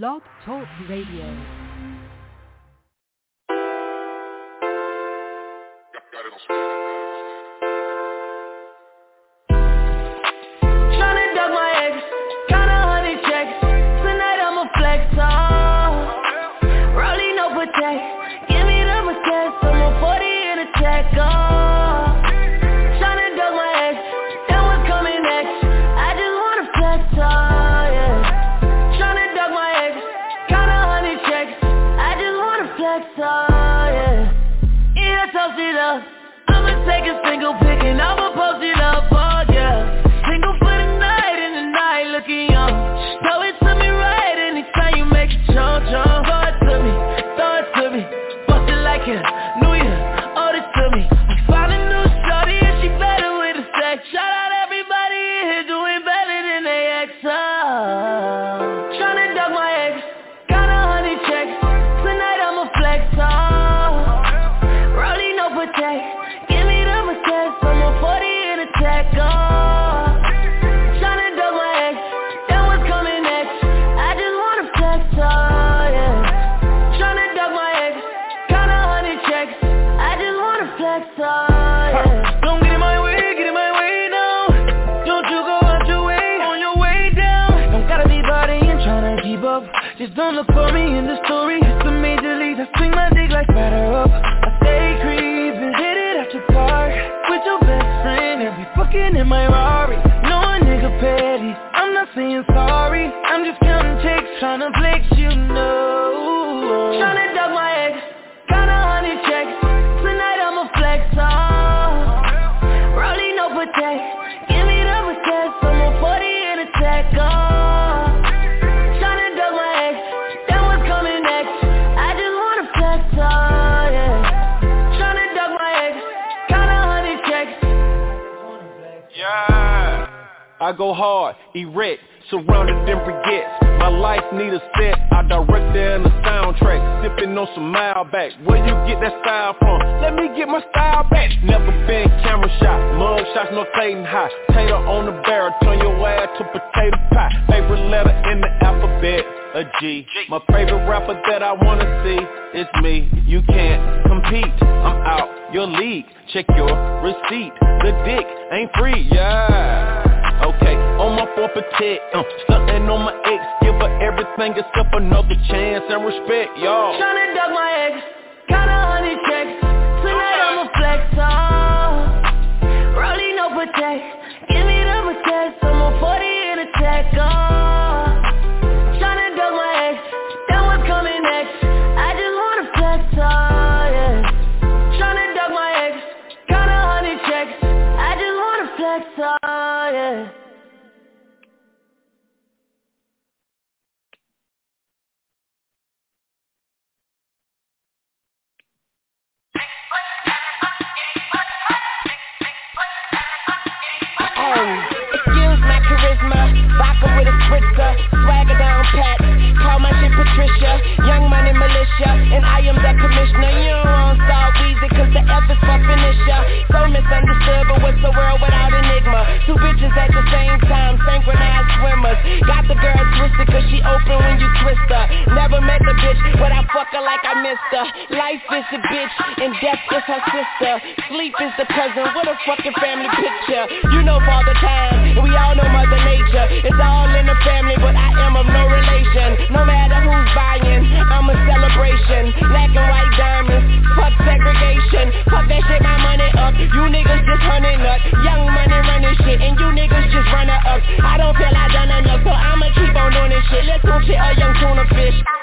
Blog Talk Radio. Tryna Sipping on some mile back. where you get that style from? Let me get my style back. Never been camera shot, mug shots, no fading high. Tater on the barrel, turn your ass to potato pie. Favorite letter in the alphabet, a G. My favorite rapper that I wanna see is me. You can't compete, I'm out your league. Check your receipt. The dick ain't free, yeah. Okay, on my four protect, uh, stunting on my ex, give her everything except another chance and respect, y'all. Tryna duck my ex, kinda honey checks. Tonight I'ma flex, oh. Rolling no protect, give me the protect. I'm a 40 in a tech, oh. Vodka with a spritzer, uh, swagger down pat, call my shit Patricia, young money militia, and I am the commissioner. You don't want Star cause the F is for. So misunderstood, but what's the world without enigma? Two bitches at the same time, synchronized swimmers. Got the girl twisted cause she open when you twist her. Never met the bitch, but I fuck her like I missed her. Life is the bitch, and death is her sister. Sleep is the present, what a fucking family picture. You know father time, and we all know mother nature. It's all in the family, but I am of no relation. No matter who's buying, I'm a celebration. Black and white diamonds, fuck segregation. Fuck that shit, my money up. You niggas just hunting up. Young money running shit, and you niggas just running up. I don't feel I done enough, so I'ma keep on doing this shit. Let's go shit a young tuna fish.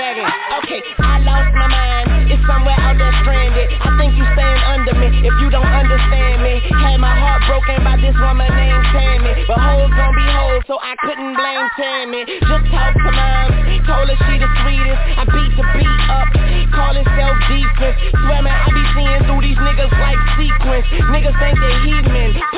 In. Okay, I lost my mind. It's somewhere out there stranded. I think you staying under me if you don't understand me. Had my heart broken by this woman named Tammy. But hoes gon' be hoes, so I couldn't blame Tammy. Just talk to mom, told her she the sweetest. I beat the beat up, call it self-defense. Swear man, I be seeing through these niggas like sequence. Niggas think they heathen.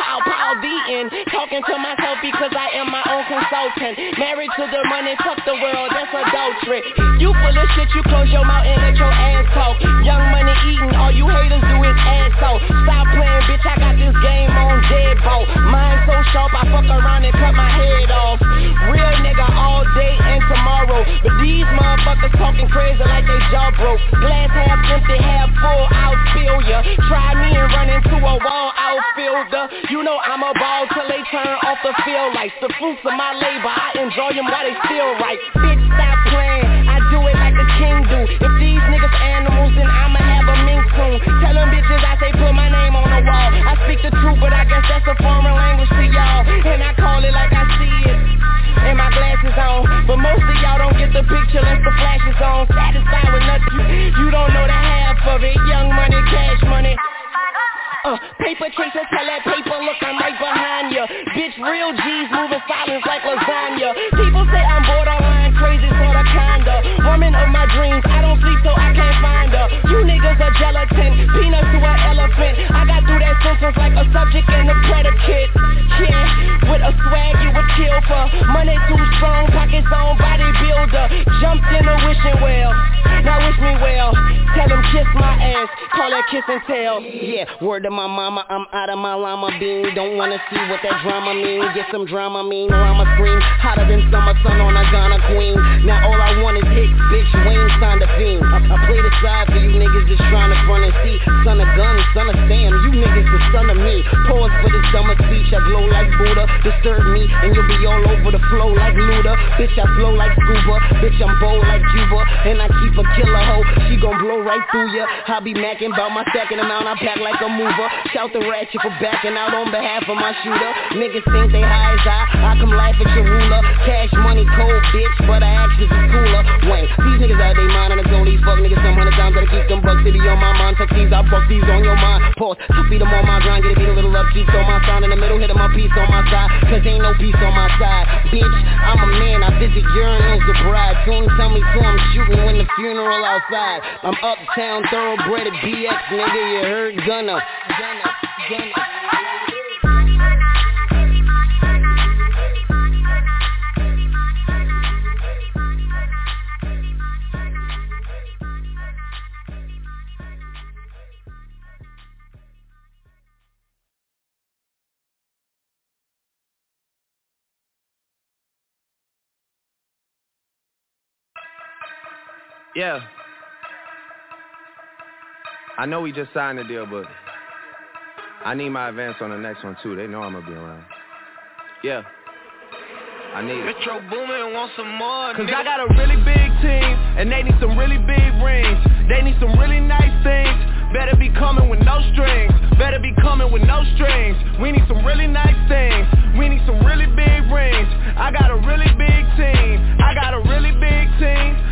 Talking to myself because I am my own consultant. Married to the money, fuck the world, that's adultery. You full of shit, you close your mouth and let your ass talk. Young money eating, all you haters do is ass talk Stop playing, bitch, I got this game on deadbolt. Mind so sharp, I fuck around and cut my head off nigga all day and tomorrow. But these motherfuckers talking crazy like they jaw broke. Glass half empty, half full, I'll fill ya. Try me and run into a wall, I'll fill the. You know I'm a ball till they turn off the field lights. The fruits of my labor, I enjoy them while they still right. Bitch, stop playing. I do it like the king do. If these niggas animals, then I'm soon Tell them bitches I say put my name on the wall. I speak the truth, but I guess that's a foreign language to y'all. And I call it like I see it. And my glasses on. But most of y'all don't get the picture unless the flash is on. Satisfied with nothing, you don't know the half of it. Young money, cash money. Uh, paper chaser, tell that paper, look, I'm right behind ya. Bitch, real G's moving silence like lasagna. People say I'm borderline Are gelatin, peanuts to an elephant. I through like a subject and a predicate. Yeah, with a swag you would kill for Money too strong, pockets on bodybuilder Jumped in a wishing well, now wish me well. Tell them kiss my ass, call that kiss and tell. Yeah, word to my mama, I'm out of my llama bean. Don't wanna see what that drama mean. Get some drama mean or I'ma scream. Hotter than summer sun on a Ghana queen. Now all I want is hits, bitch, Wayne signed a fiend I, I play the side for you niggas just trying to front and see. Son of gun, son of Sam, you niggas son of me. Pause for this dumber speech, I glow like Buddha. Disturb me and you'll be all over the flow like Luda. Bitch, I flow like scuba, bitch, I'm bold like Cuba And I keep a killer hoe, she gon' blow right through ya. I be macking about my second amount, I pack like a mover. Shout the ratchet for backing out on behalf of my shooter. Niggas think they high as I, I come laugh at your ruler. Cash money cold bitch, but I actions is cooler. Wayne, these niggas out they mind and I told these fuck niggas some hundred times that I keep them bucks. City on my mind. Tuck these, I fuck these on your mind. Pause, I feed them on my grind, get a beat a little up, keep on my sign in the middle, hitting my piece on my side. Cause ain't no peace on my side. Bitch, I'm a man, I visit urinals the bride. Soon tell me so I'm shooting when the funeral outside. I'm uptown, thoroughbred at BX, nigga, you heard Gunna. Gunna. Yeah. I know we just signed the deal, but I need my advance on the next one too. They know I'm gonna be around. Yeah. I need it. Metro Boomin want some more. Cause I got a really big team, and they need some really big rings. They need some really nice things. Better be coming with no strings. Better be coming with no strings. We need some really nice things. We need some really big rings. I got a really big team. I got a really big team.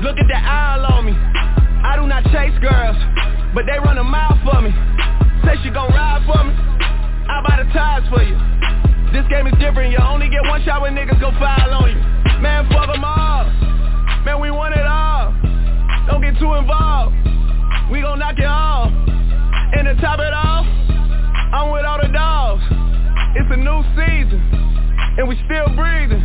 Look at the eye on me. I do not chase girls, but they run a mile for me. Say she gon' ride for me. I buy the tires for you. This game is different. You only get one shot when niggas go foul on you. Man, fuck them all. Man, we want it all. Don't get too involved. We gon' knock it off. And to top it off, I'm with all the dogs. It's a new season, and we still breathing.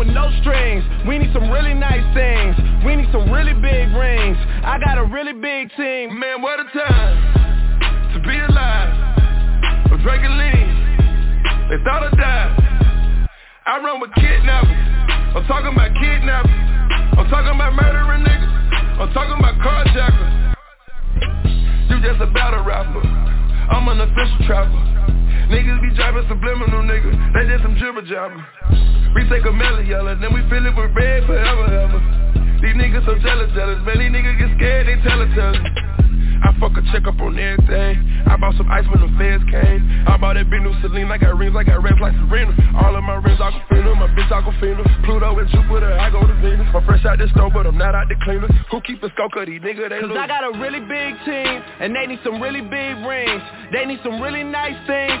with no strings. We need some really nice things. We need some really big rings. I got a really big team. Man, what a time to be alive. I'm drinking lean. They thought I'd die. I run with kidnappers. I'm talking about kidnappers. I'm talking about murdering niggas. I'm talking about carjackers. You just a battle rapper. I'm an official trapper. Niggas be driving subliminal niggas. They did some jibber jabber. We take a melon yellow, then we fill it with red forever, ever. These niggas so jealous, jealous. Man, these niggas get scared, they tell it, tell it. I fuck a check up on everything. I bought some ice when the feds came. I bought that big new Celine, I got rings, I got reds like Serena. All of my rings Aquafina, my bitch Aquafina. Pluto and Jupiter, I go to Venus. I'm fresh out the stove, but I'm not out the cleaner. Who keep a scope, cause these niggas, they Cause lose. I got a really big team, and they need some really big rings. They need some really nice things.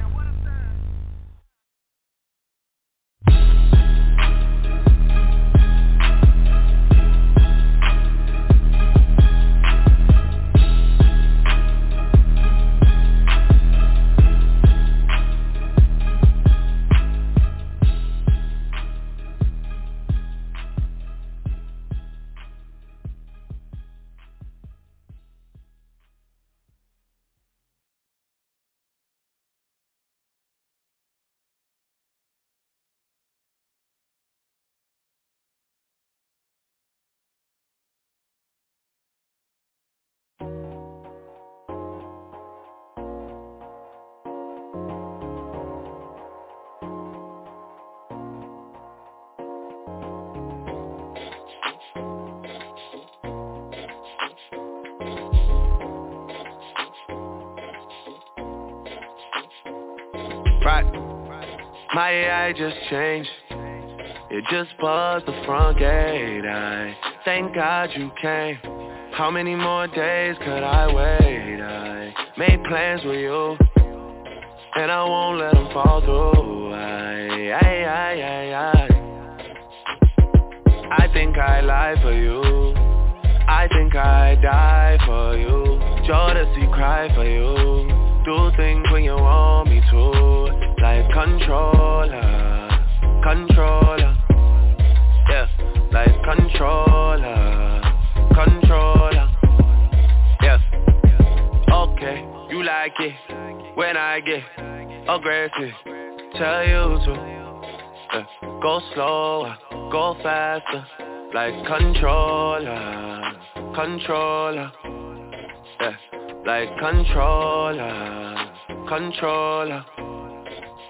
My AI just changed. It just buzzed the front gate. I thank God you came. How many more days could I wait? I made plans with you, and I won't let them fall through. I, I, I, I, I. I think I lie for you. I think I die for you. Jodeci cry for you. Do things when you want me to. Like controller, controller. Yeah, like controller, controller. Yeah. Okay, you like it when I get aggressive. Tell you to yeah. go slower, go faster. Like controller, controller. Yeah, like controller, controller.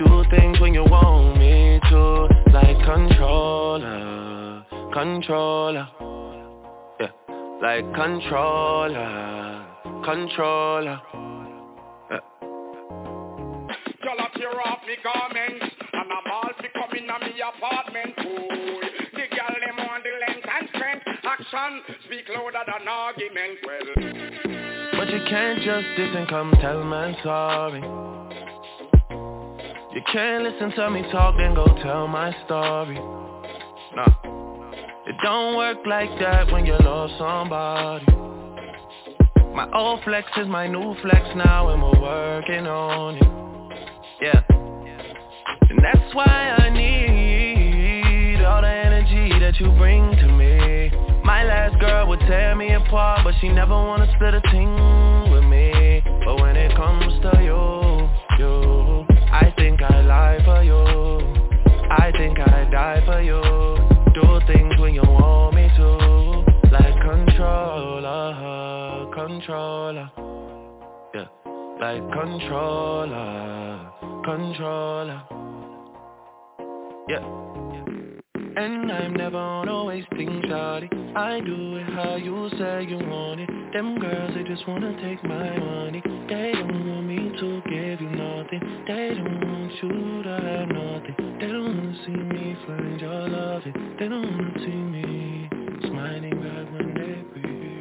Do things when you want me to Like controller, controller. Yeah, like controller, controller. Yeah. Y'all tear off me garments And I'm all fi come in me apartment Ooh, The girl them want the length and strength. Action speak louder than argument. Well But you can't just diss and come tell man sorry You can't listen to me talk then go tell my story. Nah. It don't work like that when you love somebody. My old flex is my new flex now and we're working on it. Yeah. And that's why I need all the energy that you bring to me. My last girl would tear me apart But she never wanna split a thing with me. But when it comes to you, you I think I lie for you. I think I die for you. Do things when you want me to. Like controller, controller. Yeah, like controller, controller. Yeah and I'm never on a wasting shawty I do it how you say you want it. Them girls, they just wanna take my money. They don't want me to give you nothing. They don't want you to have nothing. They don't wanna see me find your loving. They don't wanna see me smiling back when they breathe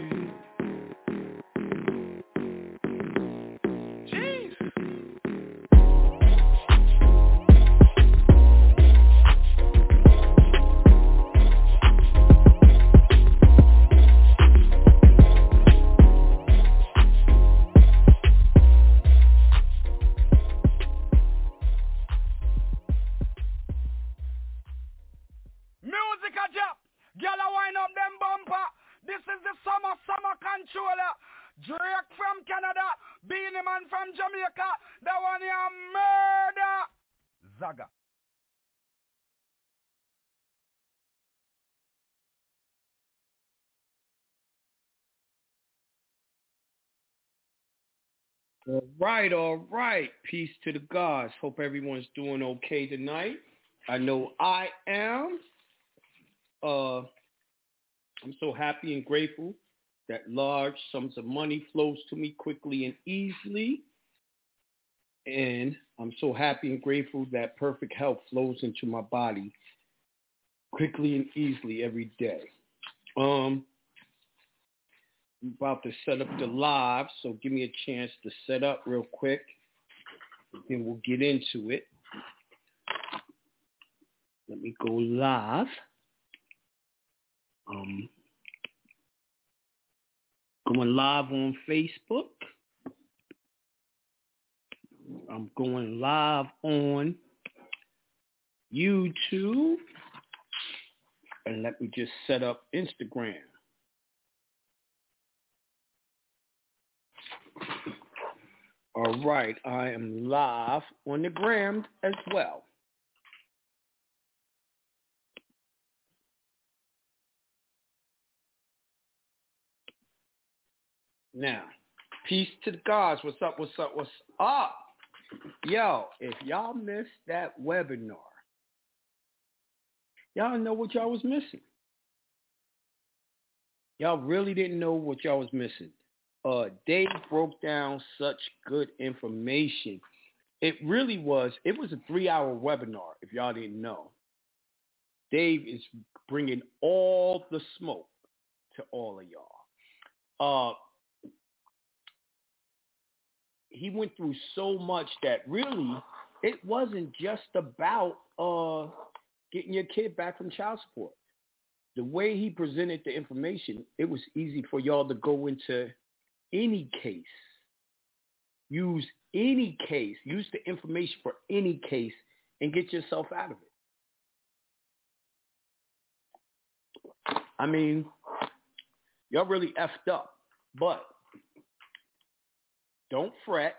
All right, all right. Peace to the gods. Hope everyone's doing okay tonight. I know I am. Uh, I'm so happy and grateful that large sums of money flows to me quickly and easily. And I'm so happy and grateful that perfect health flows into my body quickly and easily every day. Um, I'm about to set up the live, so give me a chance to set up real quick. Then we'll get into it. Let me go live. Um, going live on Facebook. I'm going live on YouTube. And let me just set up Instagram. All right, I am live on the gram as well. Now, peace to the gods. What's up? What's up? What's up? Yo, if y'all missed that webinar, y'all know what y'all was missing. Y'all really didn't know what y'all was missing. Uh, Dave broke down such good information. It really was. It was a three-hour webinar. If y'all didn't know, Dave is bringing all the smoke to all of y'all. Uh, he went through so much that really it wasn't just about uh, getting your kid back from child support. The way he presented the information, it was easy for y'all to go into any case. Use any case. Use the information for any case and get yourself out of it. I mean, y'all really effed up, but don't fret.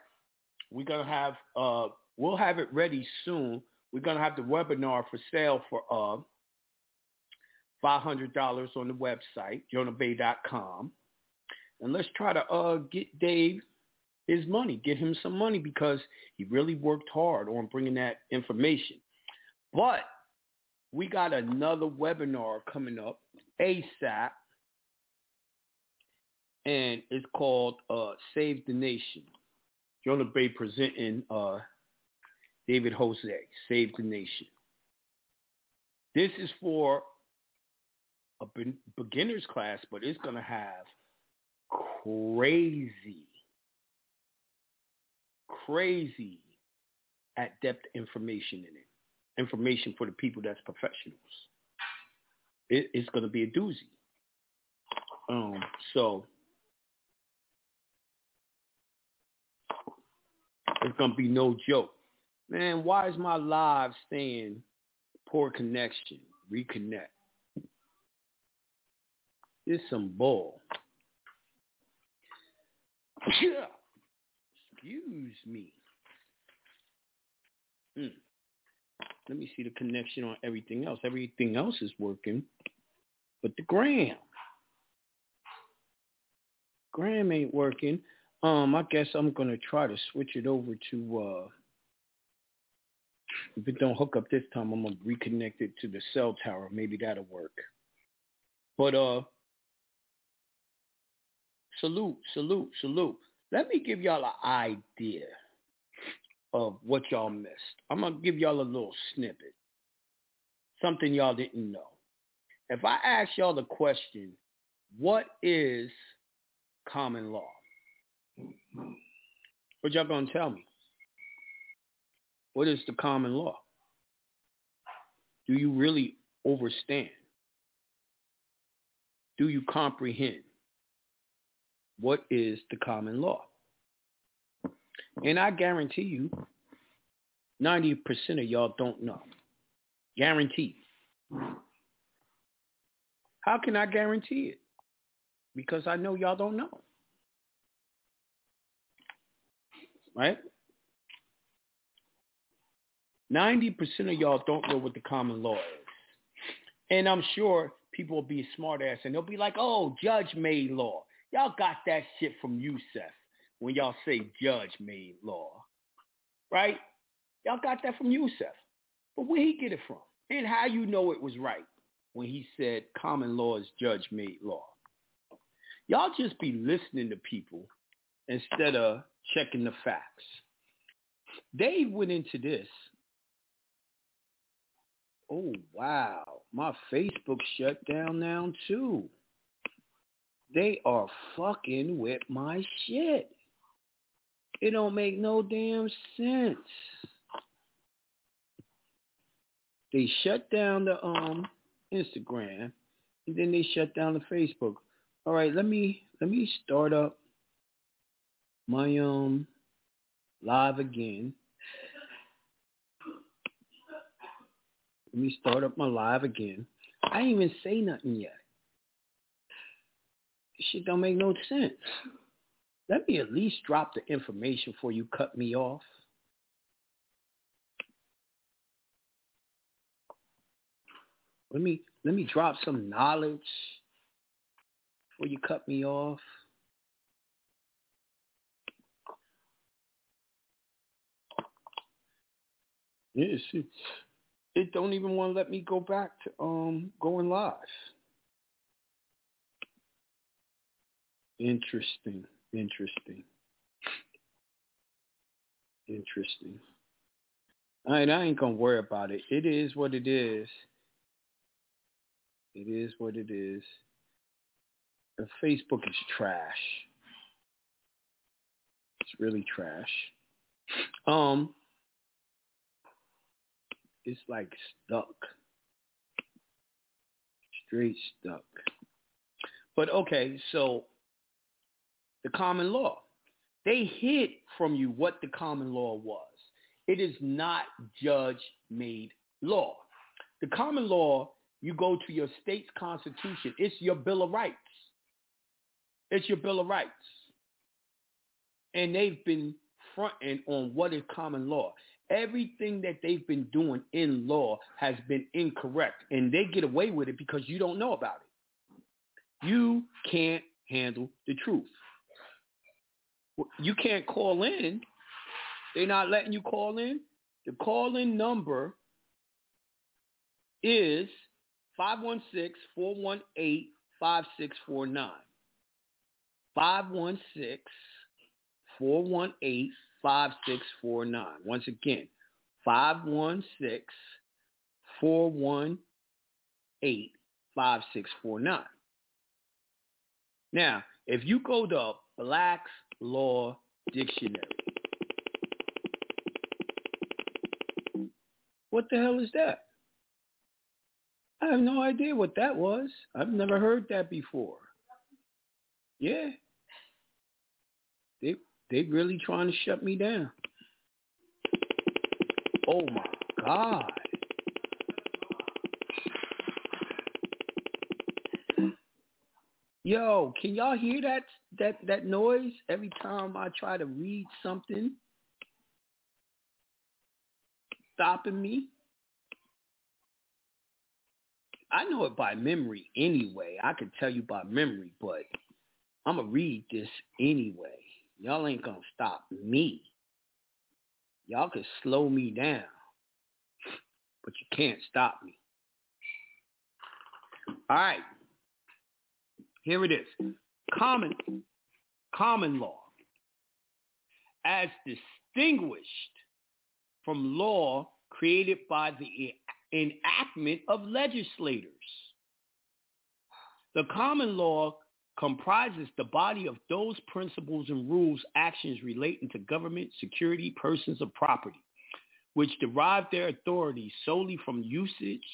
We're gonna have uh we'll have it ready soon. We're gonna have the webinar for sale for uh five hundred dollars on the website, jonahbey.com. And let's try to uh get Dave his money, get him some money because he really worked hard on bringing that information. But we got another webinar coming up ASAP and it's called uh, Save the Nation. Jonah Bey presenting uh, David Jose, Save the Nation. This is for a beginner's class, but it's going to have crazy, crazy at-depth information in it. Information for the people that's professionals. It, it's going to be a doozy. Um, so It's gonna be no joke. Man, why is my live saying poor connection? Reconnect. It's some bull. Excuse me. Hmm. Let me see the connection on everything else. Everything else is working, but the gram. Gram ain't working. Um, I guess I'm gonna try to switch it over to. uh If it don't hook up this time, I'm gonna reconnect it to the cell tower. Maybe that'll work. But uh, salute, salute, salute. Let me give y'all an idea of what y'all missed. I'm gonna give y'all a little snippet, something y'all didn't know. If I ask y'all the question, what is common law? What y'all gonna tell me? What is the common law? Do you really overstand? Do you comprehend? What is the common law? And I guarantee you, 90% of y'all don't know. Guaranteed. How can I guarantee it? Because I know y'all don't know. right? 90% of y'all don't know what the common law is. And I'm sure people will be smart ass and they'll be like, oh, judge made law. Y'all got that shit from Yusef when y'all say judge made law. Right? Y'all got that from Yusef. But where he get it from? And how you know it was right when he said common law is judge made law. Y'all just be listening to people instead of checking the facts. They went into this. Oh, wow. My Facebook shut down now, too. They are fucking with my shit. It don't make no damn sense. They shut down the um Instagram and then they shut down the Facebook. All right, let me let me start up my um live again. Let me start up my live again. I didn't even say nothing yet. Shit don't make no sense. Let me at least drop the information before you cut me off. Let me let me drop some knowledge before you cut me off. Yes, it's it don't even want to let me go back to um going live. Interesting. Interesting. Interesting. I ain't gonna worry about it. It is what it is. It is what it is. The Facebook is trash. It's really trash. Um, it's like stuck. Straight stuck. But okay, so the common law. They hid from you what the common law was. It is not judge-made law. The common law, you go to your state's constitution. It's your Bill of Rights. It's your Bill of Rights. And they've been fronting on what is common law. Everything that they've been doing in law has been incorrect. And they get away with it because you don't know about it. You can't handle the truth. You can't call in. They're not letting you call in. The call-in number is 516-418-5649. 516-418-5649. Once again, 516-418-5649. Now, if you go to Black's Law Dictionary, what the hell is that? I have no idea what that was. I've never heard that before. Yeah. They they really trying to shut me down. Oh my God. Yo, can y'all hear that that that noise every time I try to read something? Stopping me? I know it by memory anyway. I can tell you by memory, but I'm to read this anyway. Y'all ain't to stop me. Y'all can slow me down, but you can't stop me. All right. Here it is. Common, common law as distinguished from law created by the enactment of legislators. The common law comprises the body of those principles and rules, actions relating to government, security, persons, or property, which derive their authority solely from usage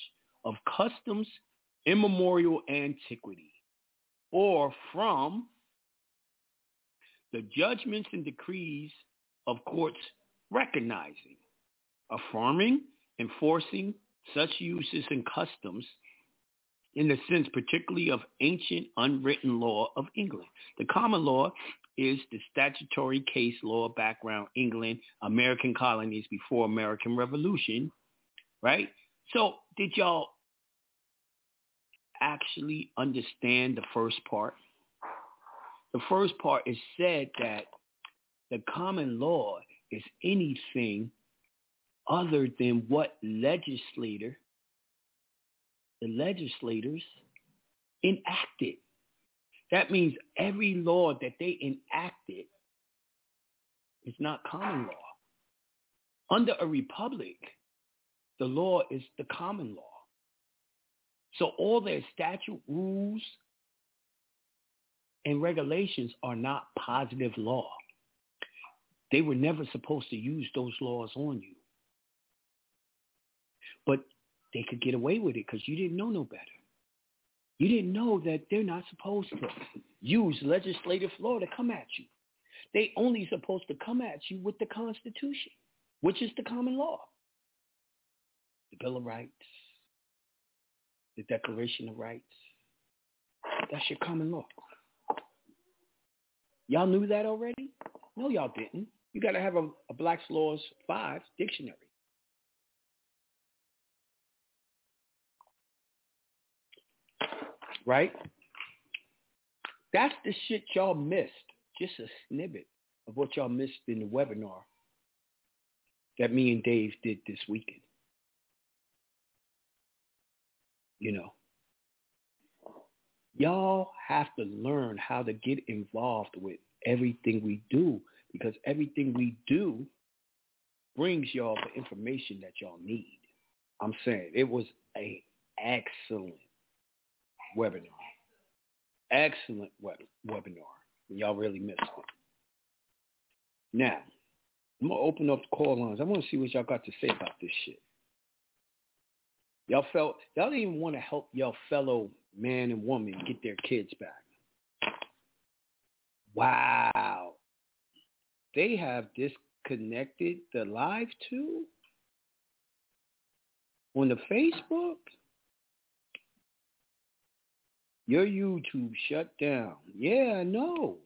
of customs, immemorial antiquity, or from the judgments and decrees of courts recognizing, affirming, enforcing, such uses and customs in the sense particularly of ancient unwritten law of England. The common law is the statutory case law background England, American colonies before American Revolution, right? So did y'all actually understand the first part? The first part is said that the common law is anything other than what legislator, the legislators enacted. That means every law that they enacted is not common law. Under a republic, the law is the common law. So all their statute rules and regulations are not positive law. They were never supposed to use those laws on you. But they could get away with it because you didn't know no better. You didn't know that they're not supposed to use legislative law to come at you. They only supposed to come at you with the Constitution, which is the common law. The Bill of Rights, the Declaration of Rights. That's your common law. Y'all knew that already? No, y'all didn't. You got to have a, a Black's Laws 5 dictionary. Right? That's the shit y'all missed. Just a snippet of what y'all missed in the webinar that me and Dave did this weekend. You know, y'all have to learn how to get involved with everything we do because everything we do brings y'all the information that y'all need. I'm saying it was a excellent webinar. Excellent web- webinar. Y'all really missed it. Now, I'm going to open up the call lines. I want to see what y'all got to say about this shit. Y'all felt, y'all didn't even want to help y'all fellow man and woman get their kids back. Wow. They have disconnected the live too on the Facebook. Your YouTube shut down. Yeah, I know.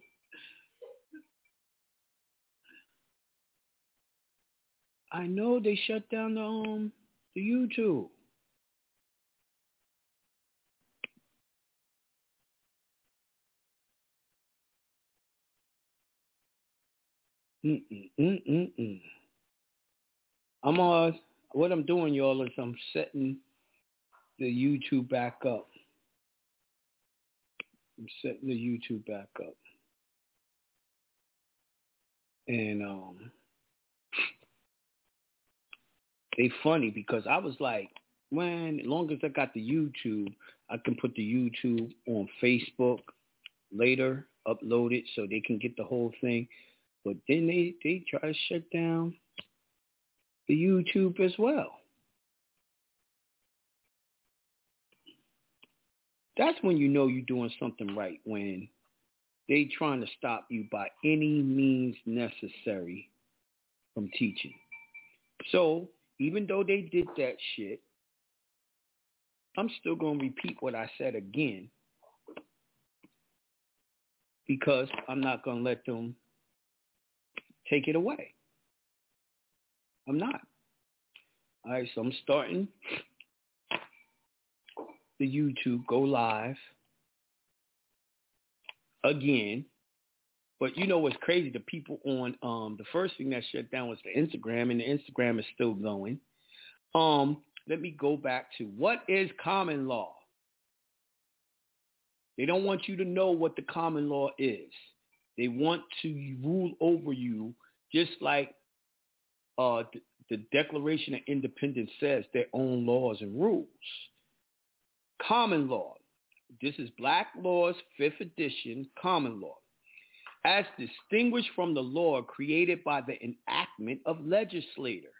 I know they shut down the um the YouTube. Mm-mm, mm-mm, mm. I'm uh, what I'm doing, y'all, is I'm setting the YouTube back up. I'm setting the YouTube back up. And um they funny because I was like, man, as long as I got the YouTube, I can put the YouTube on Facebook later, upload it so they can get the whole thing. But then they, they try to shut down the YouTube as well. That's when you know you're doing something right, when they trying to stop you by any means necessary from teaching. So even though they did that shit, I'm still going to repeat what I said again because I'm not going to let them take it away. I'm not. All right, so I'm starting the YouTube go live again. But you know what's crazy? The people on um the first thing that shut down was the Instagram, and the Instagram is still going. Um, let me go back to what is common law. They don't want you to know what the common law is. They want to rule over you just like uh, the, Declaration of Independence says, their own laws and rules. Common law. This is Black Laws, 5th edition, common law. As distinguished from the law created by the enactment of legislator.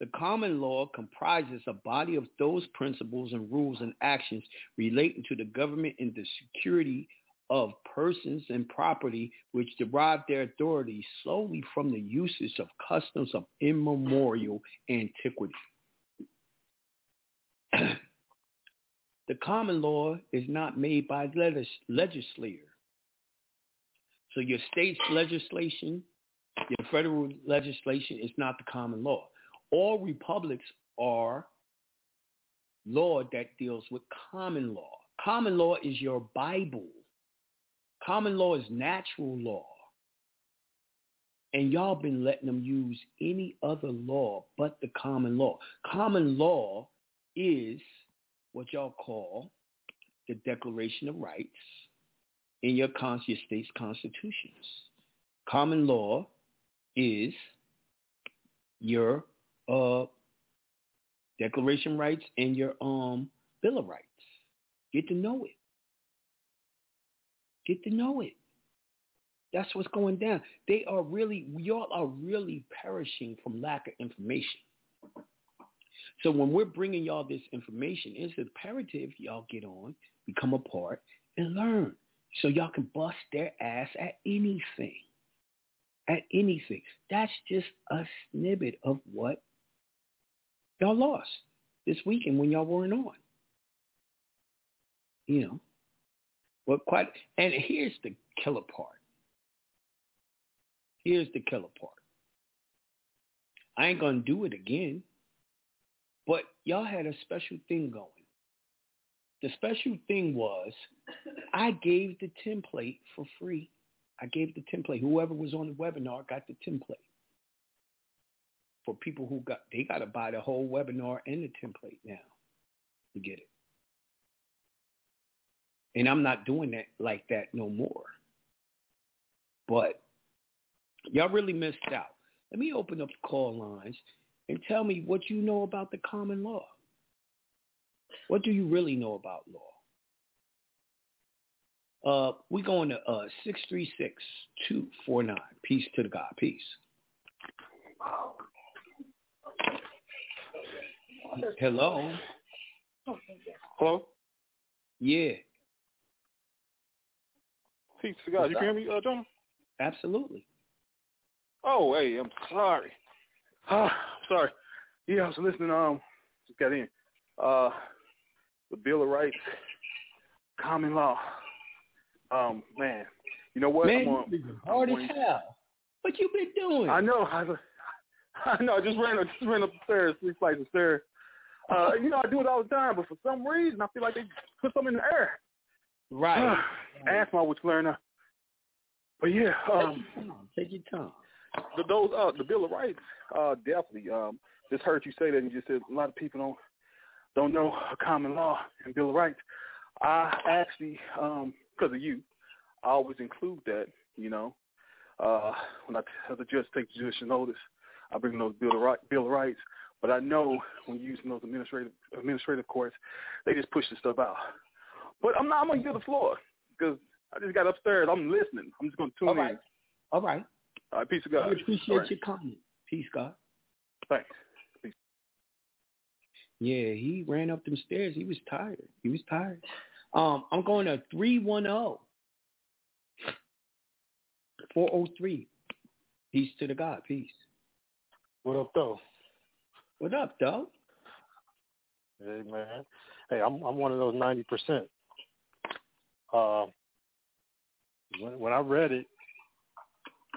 The common law comprises a body of those principles and rules and actions relating to the government and the security of persons and property which derive their authority solely from the usage of customs of immemorial antiquity. the common law is not made by legis- legislator. So your state's legislation, your federal legislation is not the common law. All republics are law that deals with common law. Common law is your Bible. Common law is natural law. And y'all been letting them use any other law but the common law. Common law is what y'all call the Declaration of Rights in your, con- your state's constitutions. Common law is your uh, Declaration of Rights and your um, Bill of Rights. Get to know it. Get to know it. That's what's going down. They are really, y'all are really perishing from lack of information. So when we're bringing y'all this information, it's imperative y'all get on, become a part, and learn. So y'all can bust their ass at anything. At anything. That's just a snippet of what y'all lost this weekend when y'all weren't on. You know. Quite and here's the killer part. Here's the killer part. I ain't gonna do it again. But y'all had a special thing going. The special thing was I gave the template for free. I gave the template. Whoever was on the webinar got the template. For people who got, they got to buy the whole webinar and the template now to get it. And I'm not doing that like that no more. But y'all really missed out. Let me open up the call lines and tell me what you know about the common law. What do you really know about law? Uh, we going to uh, 636-249. Peace to the God. Peace. Hello? Hello? Yeah. Peace to God. You can hear me, uh, John? Absolutely. Oh, hey, I'm sorry. Ah, sorry. Yeah, I was listening. Um, just got in. Uh, the Bill of Rights, common law. Um, man, you know what? Man, I'm on, you've hard I'm as hell. What you been doing? I know. I, I know. I just ran. I just ran up the stairs, three flights of stairs. Uh, you know, I do it all the time, but for some reason, I feel like they put something in the air. Right. Asthma, which learner. But yeah, um, take your time. The, those uh, the Bill of Rights, uh, definitely. Um, just heard you say that, and you just said a lot of people don't don't know a common law and Bill of Rights. I actually, um, because of you, I always include that. You know, uh, when I tell the judge take judicial notice, I bring those Bill of, right, Bill of Rights. But I know when using those administrative administrative courts, they just push the stuff out. But I'm not. I'm gonna give the floor because I just got upstairs. I'm listening. I'm just gonna tune All right. in. All right. All right. Peace of God. I appreciate All right. your comment. Peace, God. Thanks. Yeah, he ran up them stairs. He was tired. He was tired. Um, I'm going to 310 403. Peace to the God. Peace. What up, though? What up, though? Hey, man. Hey, I'm I'm one of those ninety percent. Uh, when when I read it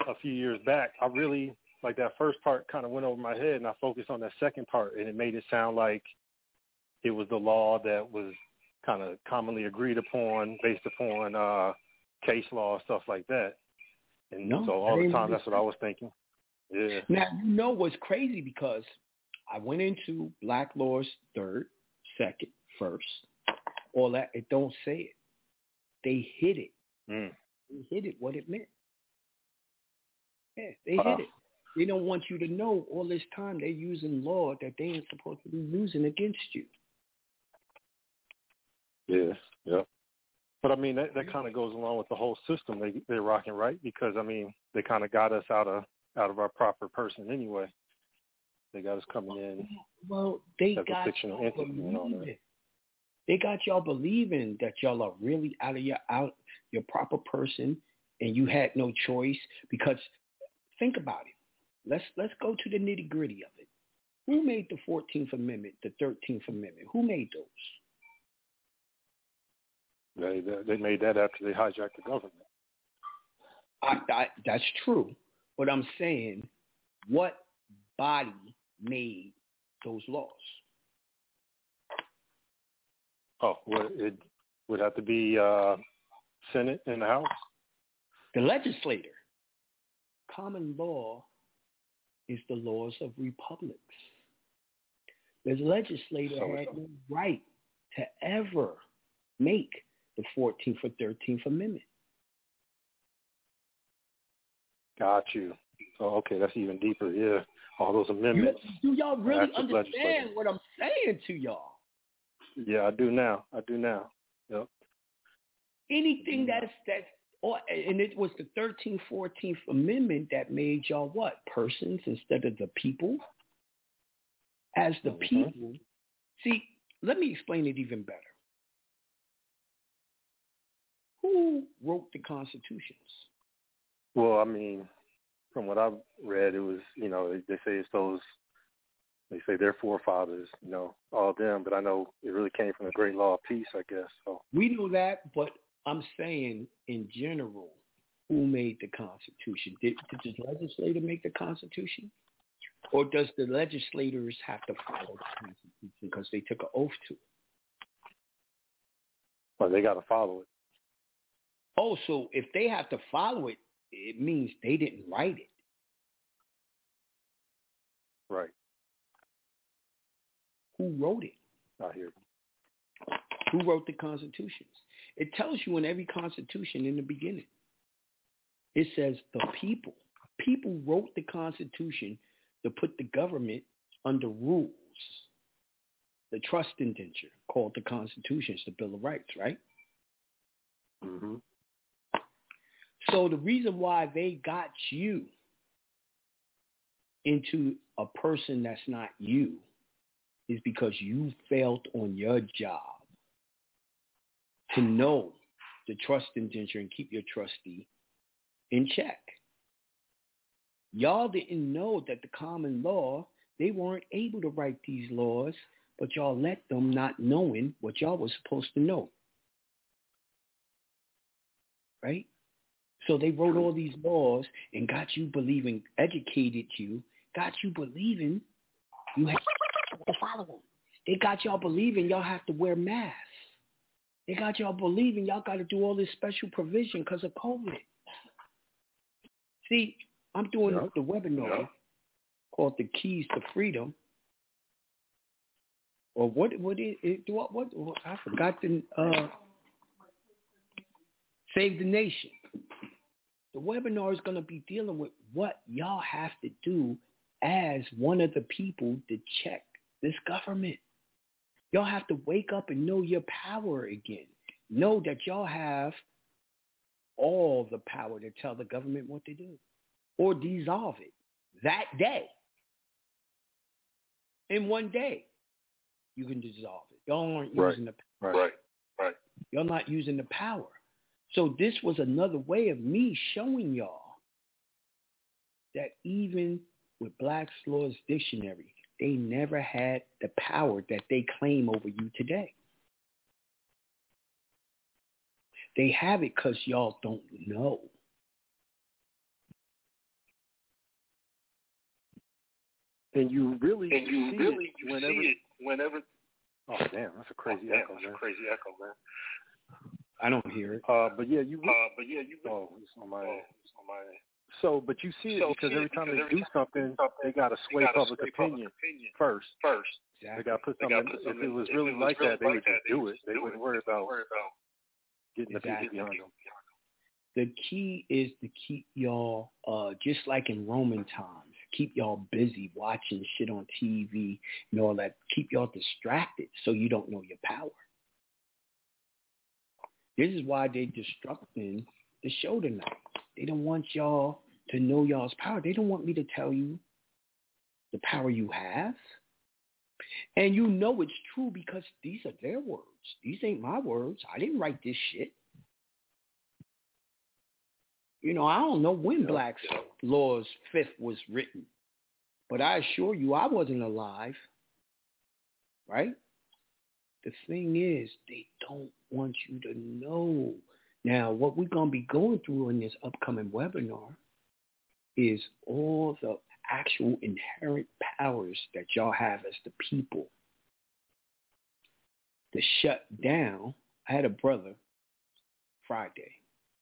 a few years back, I really like that first part kind of went over my head, and I focused on that second part, and it made it sound like it was the law that was kind of commonly agreed upon based upon uh case law and stuff like that. And No, so all the time, that's what I was thinking. Yeah. Now, you know what's crazy because I went into Black Law's third, second, first, all that. It don't say it. They hid it. Mm. They hid it what it meant. Yeah, they Uh. hid it. They don't want you to know all this time they're using law that they ain't supposed to be using against you. Yeah, yeah. But I mean, that, that kind of goes along with the whole system they they're rocking, right? Because I mean, they kind of got us out of out of our proper person anyway. They got us coming in Well, they as a got fictional y'all entity and all that. They got y'all believing that y'all are really out of your out your proper person, and you had no choice. Because think about it. Let's let's go to the nitty gritty of it. Who made the Fourteenth Amendment, the Thirteenth Amendment? Who made those? They they they made that after they hijacked the government. I, I, that's true. But I'm saying, what body made those laws? Oh, well, it would have to be uh, Senate and the House. The legislator. Common law is the laws of republics. The legislator So- had no right to ever make the 14th or 13th Amendment. Got you. Oh, okay, that's even deeper. Yeah, all those You, amendments. do y'all really understand what I'm saying to y'all? Yeah, I do now. I do now. Yep. Anything that's that's or and it was the 13th, 14th Amendment that made y'all what persons instead of the people. As the Mhm. people, see, let me explain it even better. Who wrote the constitutions? Well, I mean, from what I've read, it was you know they say it's those they say their forefathers, you know, all them. But I know it really came from the Great Law of Peace, I guess. So We know that, but I'm saying in general, who made the Constitution? Did, did the legislator make the Constitution? Or does the legislators have to follow the Constitution because they took an oath to it? well, they got to follow it. Oh, so if they have to follow it, it means they didn't write it. Right. Who wrote it? I hear. you. Who wrote the constitutions? It tells you in every constitution in the beginning. It says the people. People wrote the constitution to put the government under rules. The trust indenture called the constitution the Bill of Rights, right? hmm So the reason why they got you into a person that's not you is because you failed on your job to know the trust indenture and keep your trustee in check. Y'all didn't know that the common law, they weren't able to write these laws, but y'all let them not knowing what y'all was supposed to know. Right? So they wrote all these laws and got you believing, educated you, got you believing you have to follow them. They got y'all believing y'all have to wear masks. They got y'all believing y'all got to do all this special provision because of COVID. See, I'm doing Yeah. the webinar Yeah. called "The Keys to Freedom." Or what? What it? it what, what? What? I forgot the uh, Save the Nation. The webinar is going to be dealing with what y'all have to do as one of the people to check this government. Y'all have to wake up and know your power again. Know that y'all have all the power to tell the government what to do or dissolve it that day. In one day, you can dissolve it. Y'all aren't Right. using the Right. Right, right. Y'all not using the power. So this was another way of me showing y'all that even with Black's Laws Dictionary, they never had the power that they claim over you today. They have it because y'all don't know. And you really And you see really it you whenever. see it whenever. Oh damn, that's a crazy Damn, echo, that's a crazy echo, man. I don't hear it. Uh, but yeah, you. Re- Uh, but yeah, you. oh, it's on my. Oh, it's on my. So, but you see it So because every time because they every do time something, they got to sway gotta public sway opinion public opinion first. first. They got to put something. put If it was if really it was like really that, they would that, just they do it. They wouldn't worry about wouldn't worry about getting the Exactly. people behind them. The key is to keep y'all, uh, just like in Roman times, keep y'all busy watching shit on TV and all that. Keep y'all distracted so you don't know your power. This is why they disrupting the show tonight. They don't want y'all to know y'all's power. They don't want me to tell you the power you have. And you know it's true because these are their words. These ain't my words. I didn't write this shit. You know, I don't know when Black's Laws Fifth was written, but I assure you I wasn't alive. Right? The thing is, they don't want you to know Now, what we're going to be going through in this upcoming webinar is all the actual inherent powers that y'all have as the people to shut down. I had a brother Friday.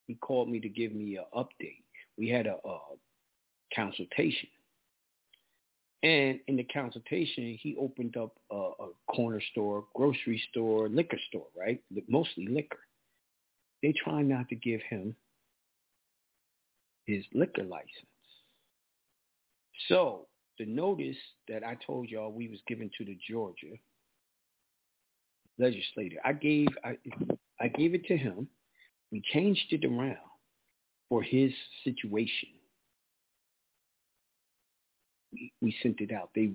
He called me to give me an update. We had a, a consultation. And in the consultation, he opened up a, a corner store, grocery store, liquor store, right? Mostly liquor they try not to give him his liquor license. So the notice that I told y'all we was given to the Georgia legislator, I gave I, I gave it to him. We changed it around for his situation. We, we sent it out. They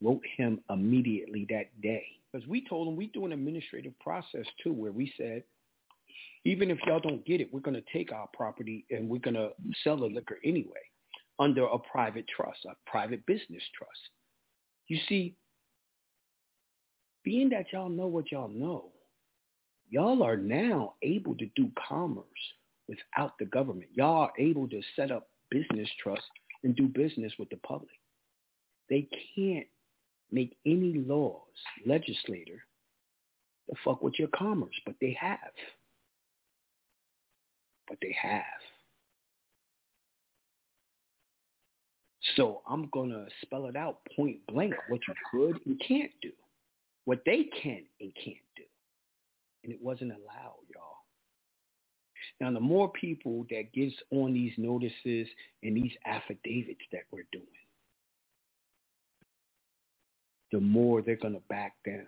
wrote him immediately that day because we told him we do an administrative process too, where we said even if y'all don't get it, we're going to take our property and we're going to sell the liquor anyway under a private trust, a private business trust. You see, being that y'all know what y'all know, y'all are now able to do commerce without the government. Y'all are able to set up business trusts and do business with the public. They can't make any laws, legislator, to fuck with your commerce, but they have but they have. So I'm going to spell it out point blank what you could and can't do, what they can and can't do. And it wasn't allowed, y'all. Now, the more people that gets on these notices and these affidavits that we're doing, the more they're going to back down.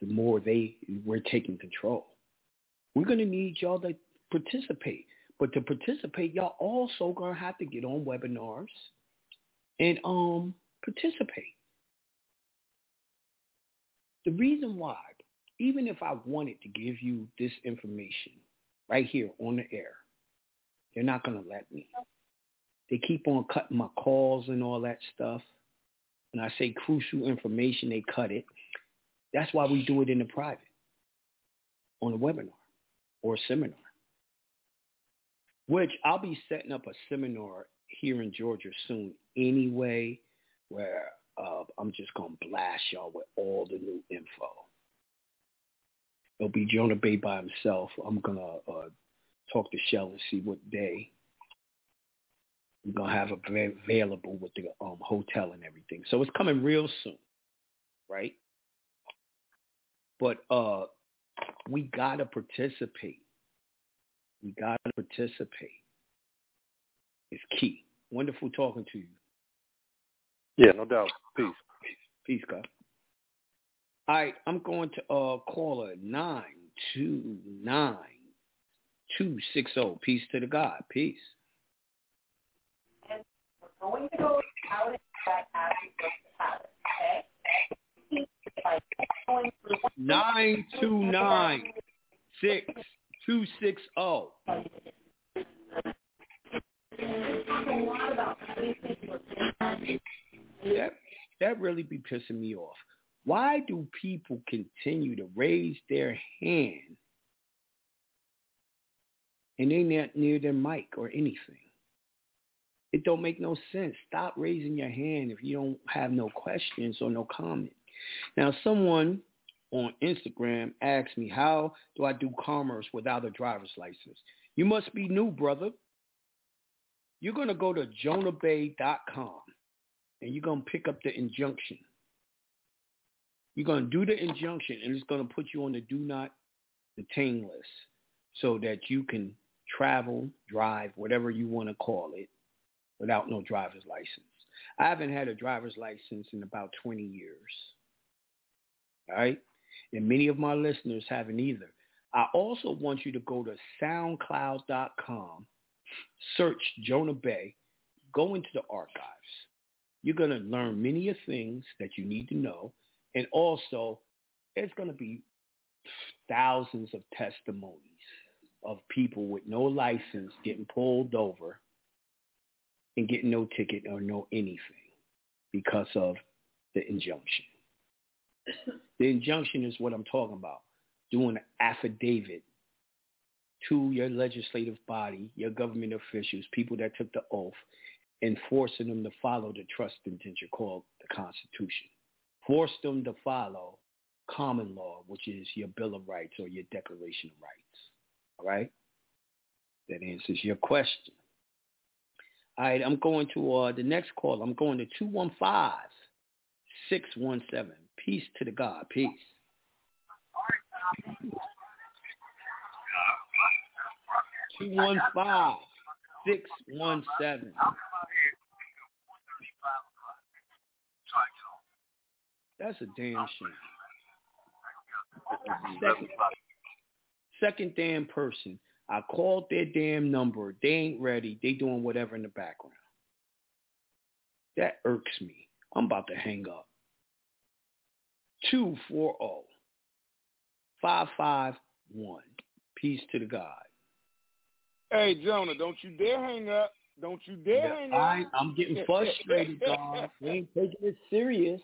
The more they we're taking control. We're going to need y'all to participate. But to participate, y'all also going to have to get on webinars and um participate. The reason why, even if I wanted to give you this information right here on the air, they're not going to let me. They keep on cutting my calls and all that stuff. When I say crucial information, they cut it. That's why we do it in the private on the webinar or seminar, which I'll be setting up a seminar here in Georgia soon anyway, where uh, I'm just going to blast y'all with all the new info. It'll be Jonah Bey by himself. I'm going to uh, talk to Shell and see what day I'm going to have available with the um, hotel and everything. So it's coming real soon, right? But uh, we got to participate. We got to participate. It's key. Wonderful talking to you. Yeah, no doubt. Peace. Peace, God. All right, I'm going to uh caller nine two nine two six zero. Peace to the God. Peace. And we're going to go out and back after the okay? Nine two nine six two six zero. That that really be pissing me off. Why do people continue to raise their hand and they not near their mic or anything? It don't make no sense. Stop raising your hand if you don't have no questions or no comment. Now, someone on Instagram asked me, how do I do commerce without a driver's license? You must be new, brother. You're going to go to jonahbey.com and you're going to pick up the injunction. You're going to do the injunction and it's going to put you on the do not detain list so that you can travel, drive, whatever you want to call it, without no driver's license. I haven't had a driver's license in about 20 years. All right? And many of my listeners haven't either. I also want you to go to soundcloud.com, search Jonah Bey, go into the archives. You're going to learn many of things that you need to know. And also, there's going to be thousands of testimonies of people with no license getting pulled over and getting no ticket or no anything because of the injunction. The injunction is what I'm talking about. doing an affidavit to your legislative body, your government officials, people that took the oath, enforcing them to follow the trust indenture called the Constitution. Force them to follow common law, which is your Bill of Rights or your Declaration of Rights. All right? That answers your question. All right, I'm going to uh, the next call. I'm going to 215-617. Peace to the God. Peace. Two one five six one seven. That's a damn shame. Second, second damn person. I called their damn number. They ain't ready. They doing whatever in the background. That irks me. I'm about to hang up. 240 551. Peace to the God. Hey, Jonah, don't you dare hang up. Don't you dare Yeah, hang up. I'm getting frustrated, dog. They ain't taking it serious.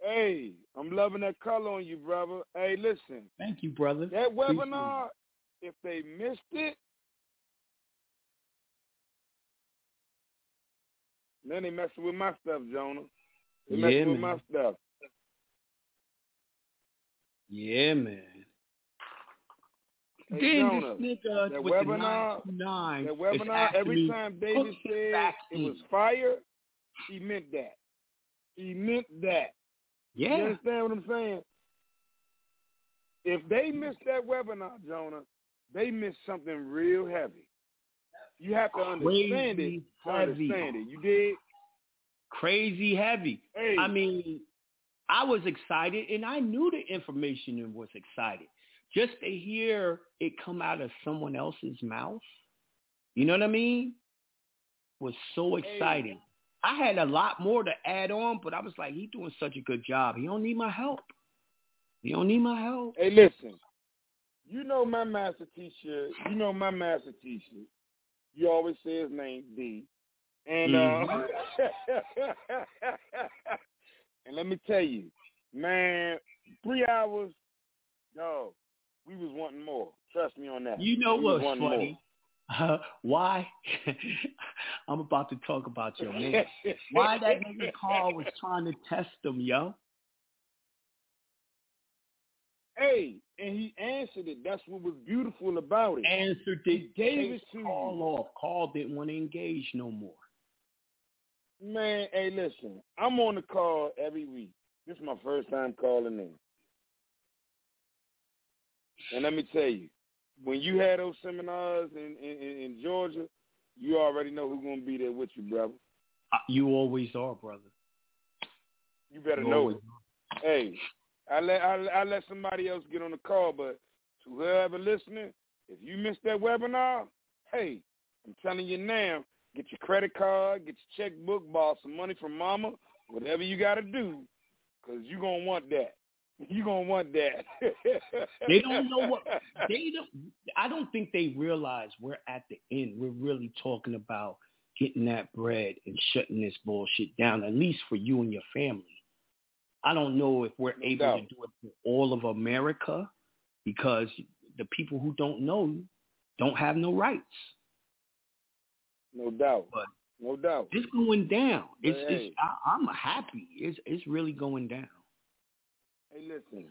Hey, I'm loving that color on you, brother. Hey, listen. Thank you, brother. That Appreciate webinar, if they missed it, then they messing with my stuff, Jonah. They Yeah, messing with man. my stuff. Yeah, man. Hey, then Jonah, this nigga that with webinar, the 929 that is webinar, every time "Cook David the said it was fire, he meant that. He meant that. Yeah. You understand what I'm saying? If they missed that webinar, Jonah, they missed something real heavy. You have to understand Crazy it to heavy. understand it. You did? Crazy heavy. Hey. I mean, I was excited and I knew the information and was excited. Just to hear it come out of someone else's mouth, you know what I mean? Was so exciting. I had a lot more to add on, but I was like, he's doing such a good job. He don't need my help. He don't need my help. Hey, listen. You know my master teacher. You know my master teacher. You always say his name, D. And uh, and let me tell you, man, three hours, dog. We was wanting more. Trust me on that. You know we what's funny? Uh, why? I'm about to talk about your man. Why that nigga Carl was trying to test him, yo? Hey, and he answered it. That's what was beautiful about it. Answered He it, gave it to Carl you. off. Carl didn't want to engage no more. Man, hey, listen. I'm on the call every week. This is my first time calling in. And let me tell you, when you had those seminars in, in, in Georgia, you already know who's going to be there with you, brother. Uh, You always are, brother. You better You know it. Hey, I let I, I let somebody else get on the call, but to whoever listening, if you missed that webinar, hey, I'm telling you now, get your credit card, get your checkbook, borrow some money from mama, whatever you got to do, because you're going to want that. You're going to want that. They don't know what they don't. I don't think they realize we're at the end. We're really talking about getting that bread and shutting this bullshit down, at least for you and your family. I don't know if we're able doubt. to do it for all of America because the people who don't know don't have no rights. No doubt. But no doubt. It's going down. It's, But, it's I, I'm happy. It's it's really going down. Hey, listen,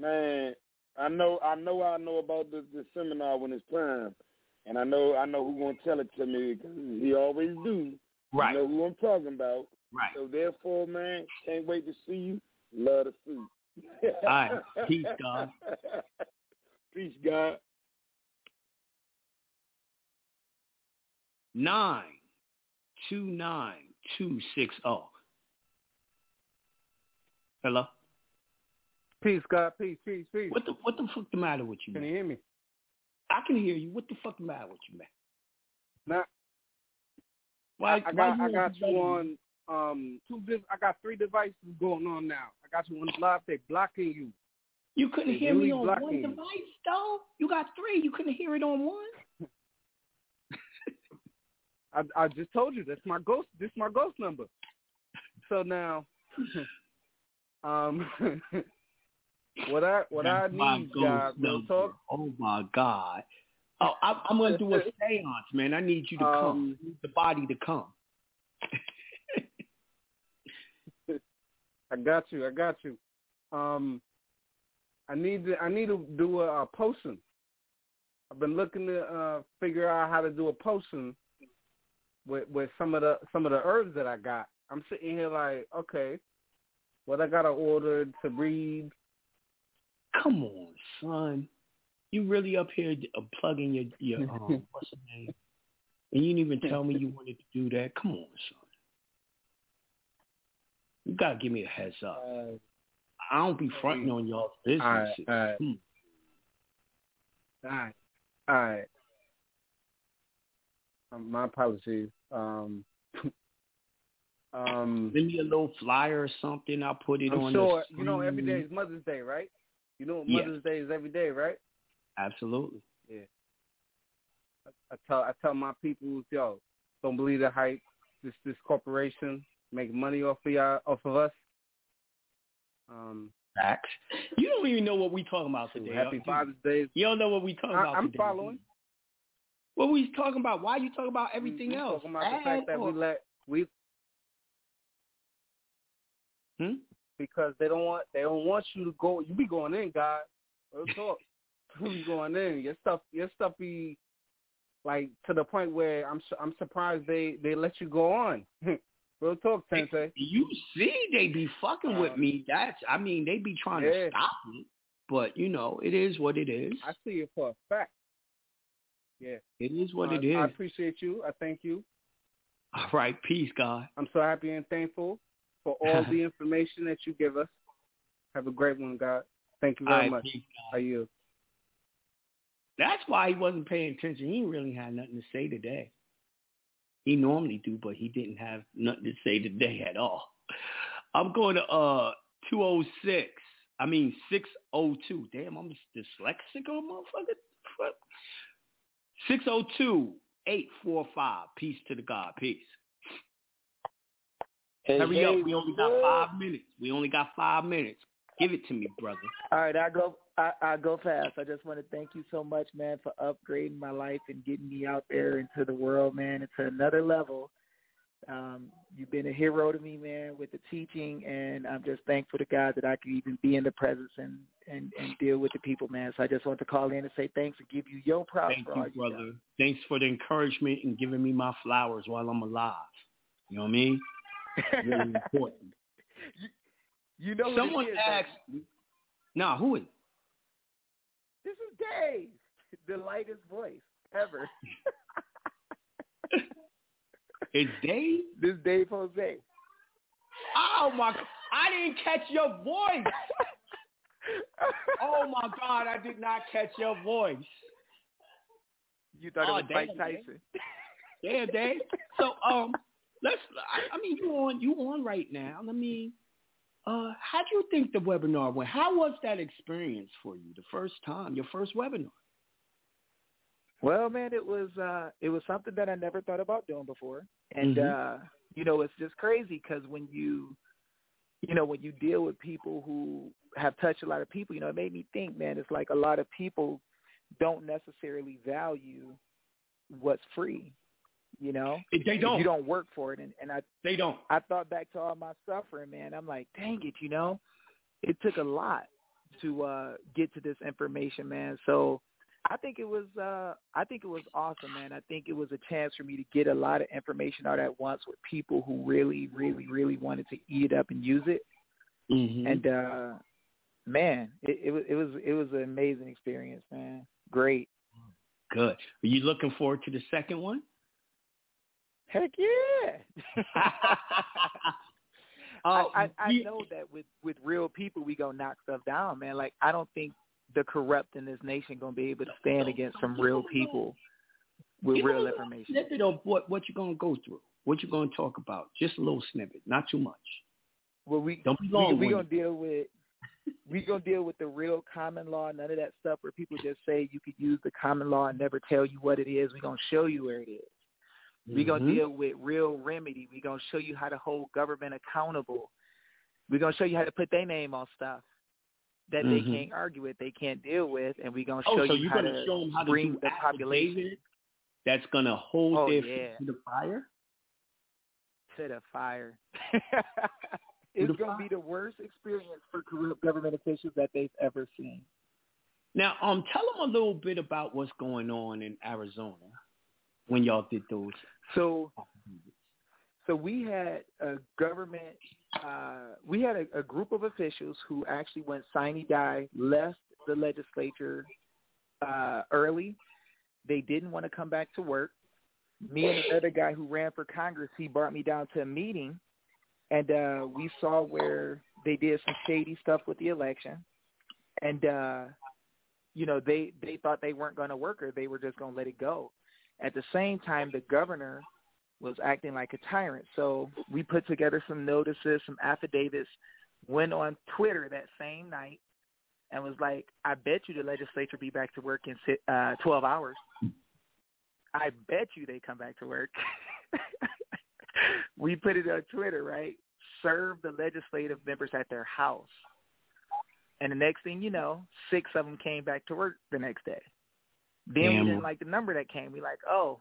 man. I know, I know, I know about the, the seminar when it's time, and I know, I know who's gonna tell it to me because he always do. Right. You know who I'm talking about. Right. So therefore, man, can't wait to see you. Love to see you. All right. Peace, God. Peace, God. Nine two nine two six zero. Hello. Peace, God. Peace, peace, peace. What the what the fuck the matter with you? Can man? you hear me? I can hear you. What the fuck the matter with you, man? Now, Why? I, I why got I you got on you on um two div- I got three devices going on now. I got you on live. They blocking you. You couldn't They hear me on one you. device, though. You got three. You couldn't hear it on one. I I just told you that's my ghost. This my ghost number. So now, um, What I what I That's my need, real number. talk. Oh my God. Oh, I, I'm gonna do a seance, man. I need you to come. Um, I need the body to come. I got you. I got you. Um, I need to. I need to do a, a potion. I've been looking to uh, figure out how to do a potion with with some of the some of the herbs that I got. I'm sitting here like, okay, what I gotta order to breed. Come on, son. You really up here uh, plugging your your um, what's the name? And you didn't even tell me you wanted to do that. Come on, son. You gotta give me a heads up. I don't be fronting on y'all's business. All right, all right. Hmm. All right, all right. Um, my apologies. Um, um, Give me a little flyer or something. I'll put it I'm on sure the you know every day is Mother's Day, right? You know Yeah. Mother's Day is every day, right? Absolutely. Yeah. I, I tell I tell my people, yo, don't believe the hype. This this corporation make money off of y'all, off of us. Um, Facts. You don't even know what we talking about today. happy Father's Day. You don't know what we talking I, about I'm today. following. What were you talking about? Why are you talking about everything we else? talking about the fact that we let we Hmm? because they don't want they don't want you to go. You be going in, God. Real talk. you be going in. Your stuff your stuff be like to the point where I'm su- I'm surprised they they let you go on. Real talk, Sensei. You see, they be fucking with Um, me. That's, I mean, they be trying yeah. to stop me. But you know, it is what it is. I see it for a fact. Yeah. It is what Uh, it is. I appreciate you. I thank you. All right, peace, God. I'm so happy and thankful for all the information that you give us. Have a great one, God. Thank you very right, much. peace, Are you? That's why he wasn't paying attention. He really had nothing to say today. He normally do, but he didn't have nothing to say today at all. I'm going to uh 206. I mean 602. Damn, I'm dyslexic or motherfucker. Fuck. 602 845. Peace to the God. Peace. Hey, Hurry hey, up. We only got five minutes. We only got five minutes. Give it to me, brother. All right, I go. I, I go fast. I just want to thank you so much, man, for upgrading my life and getting me out there into the world, man, into another level. Um, you've been a hero to me, man, with the teaching, and I'm just thankful to God that I could even be in the presence and and and deal with the people, man. So I just want to call in and say thanks and give you your props Thank you, all you brother. Thanks for the encouragement and giving me my flowers while I'm alive. You know what I mean? Really important. You know Someone is, asked me. Nah, who is? This is Dave, the lightest voice ever. It's Dave? This is Dave Jose. Oh my! I didn't catch your voice. oh my God! I did not catch your voice. You thought Oh, it was Mike damn, Tyson. Yeah, Dave. So um, let's. I, I mean, you on you on right now. I mean, uh, how do you think the webinar went? How was that experience for you? The first time, your first webinar. Well, man, it was uh it was something that I never thought about doing before, and Mhm. uh you know it's just crazy because when you you know when you deal with people who have touched a lot of people, you know, it made me think, man, it's like a lot of people don't necessarily value what's free, you know. They don't. you don't work for it, and and I They don't. I thought back to all my suffering, man. I'm like, dang it, you know, it took a lot to uh get to this information, man. So I think it was uh I think it was awesome, man. I think it was a chance for me to get a lot of information out at once with people who really, really, really wanted to eat it up and use it. Mm-hmm. And uh man, it, it was it was it was an amazing experience, man. Great. Good. Are you looking forward to the second one? Heck yeah. Uh, I, I, I know that with with real people we gonna knock stuff down, man. Like I don't think the corrupt in this nation gonna be able to stand against some real people with Give me a real information. Snippet of what what you're gonna go through. What you're gonna talk about. Just a little snippet, not too much. Well, we Don't be we, long. we gonna deal with we gonna deal with the real common law. None of that stuff where people just say you could use the common law and never tell you what it is. We're gonna show you where it is. We're going to Mhm. deal with real remedy. We're going to show you how to hold government accountable. We're going to show you how to put their name on stuff. That Mhm. they can't argue with, they can't deal with, and we're gonna show Oh, so you you're how gonna to show them how to bring do the population that's gonna hold Oh, their yeah. to the fire? to the fire. It's gonna fire. be the worst experience for corrupt government officials that they've ever seen. Now, um, tell them a little bit about what's going on in Arizona when y'all did those. So, so we had a government, uh, we had a, a group of officials who actually went sine die, left the legislature uh, early. They didn't want to come back to work. Me and another guy who ran for Congress, he brought me down to a meeting, and uh, we saw where they did some shady stuff with the election, and uh, you know they they thought they weren't going to work or they were just going to let it go. At the same time, the governor was acting like a tyrant. So we put together some notices, some affidavits, went on Twitter that same night, and was like, "I bet you the legislature be back to work in uh, 12 hours. I bet you they come back to work." we put it on Twitter, right? Serve the legislative members at their house. And the next thing you know, six of them came back to work the next day. Then Damn. we didn't like the number that came. We like, oh,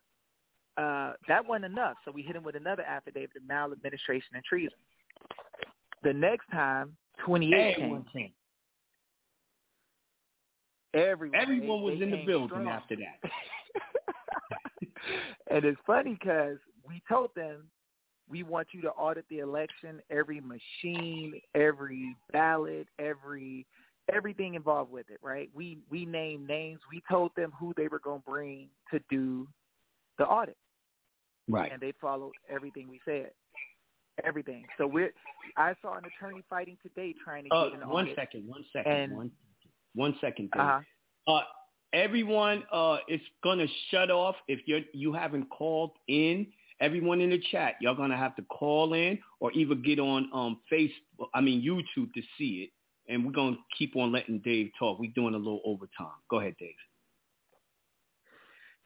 uh, that wasn't enough. So we hit him with another affidavit of maladministration and treason. The next time, 28 Everyone came. came. Everyone, Everyone they- was they in the building strong. after that. and it's funny because we told them we want you to audit the election, every machine, every ballot, every everything involved with it, right? We we named names. We told them who they were going to bring to do the audit, Right. and they followed everything we said. Everything. So we're. I saw an attorney fighting today trying to Uh, get an one second, one second, And- one, one second. Dave. Uh-huh. Uh, everyone, uh, it's gonna shut off if you you haven't called in. Everyone in the chat, y'all gonna have to call in or either get on um Facebook, I mean YouTube to see it. And we're gonna keep on letting Dave talk. We're doing a little overtime. Go ahead, Dave.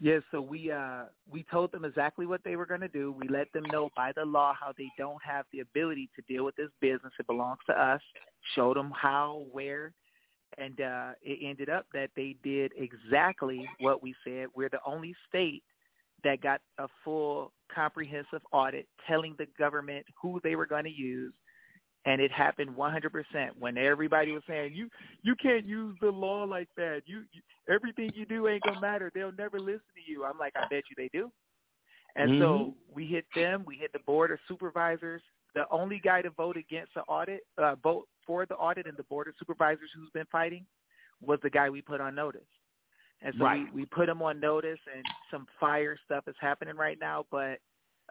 Yes, so we uh we told them exactly what they were going to do. We let them know by the law how they don't have the ability to deal with this business. It belongs to us. Showed them how, where, and uh it ended up that they did exactly what we said. We're the only state that got a full comprehensive audit telling the government who they were going to use and it happened 100% when everybody was saying you you can't use the law like that. You, you everything you do ain't gonna matter. They'll never listen to you. I'm like, I bet you they do. And so Mhm. we hit them. We hit the board of supervisors. The only guy to vote against the audit, uh, vote for the audit, and the board of supervisors who's been fighting was the guy we put on notice. And so Right. we, we put him on notice, and some fire stuff is happening right now. But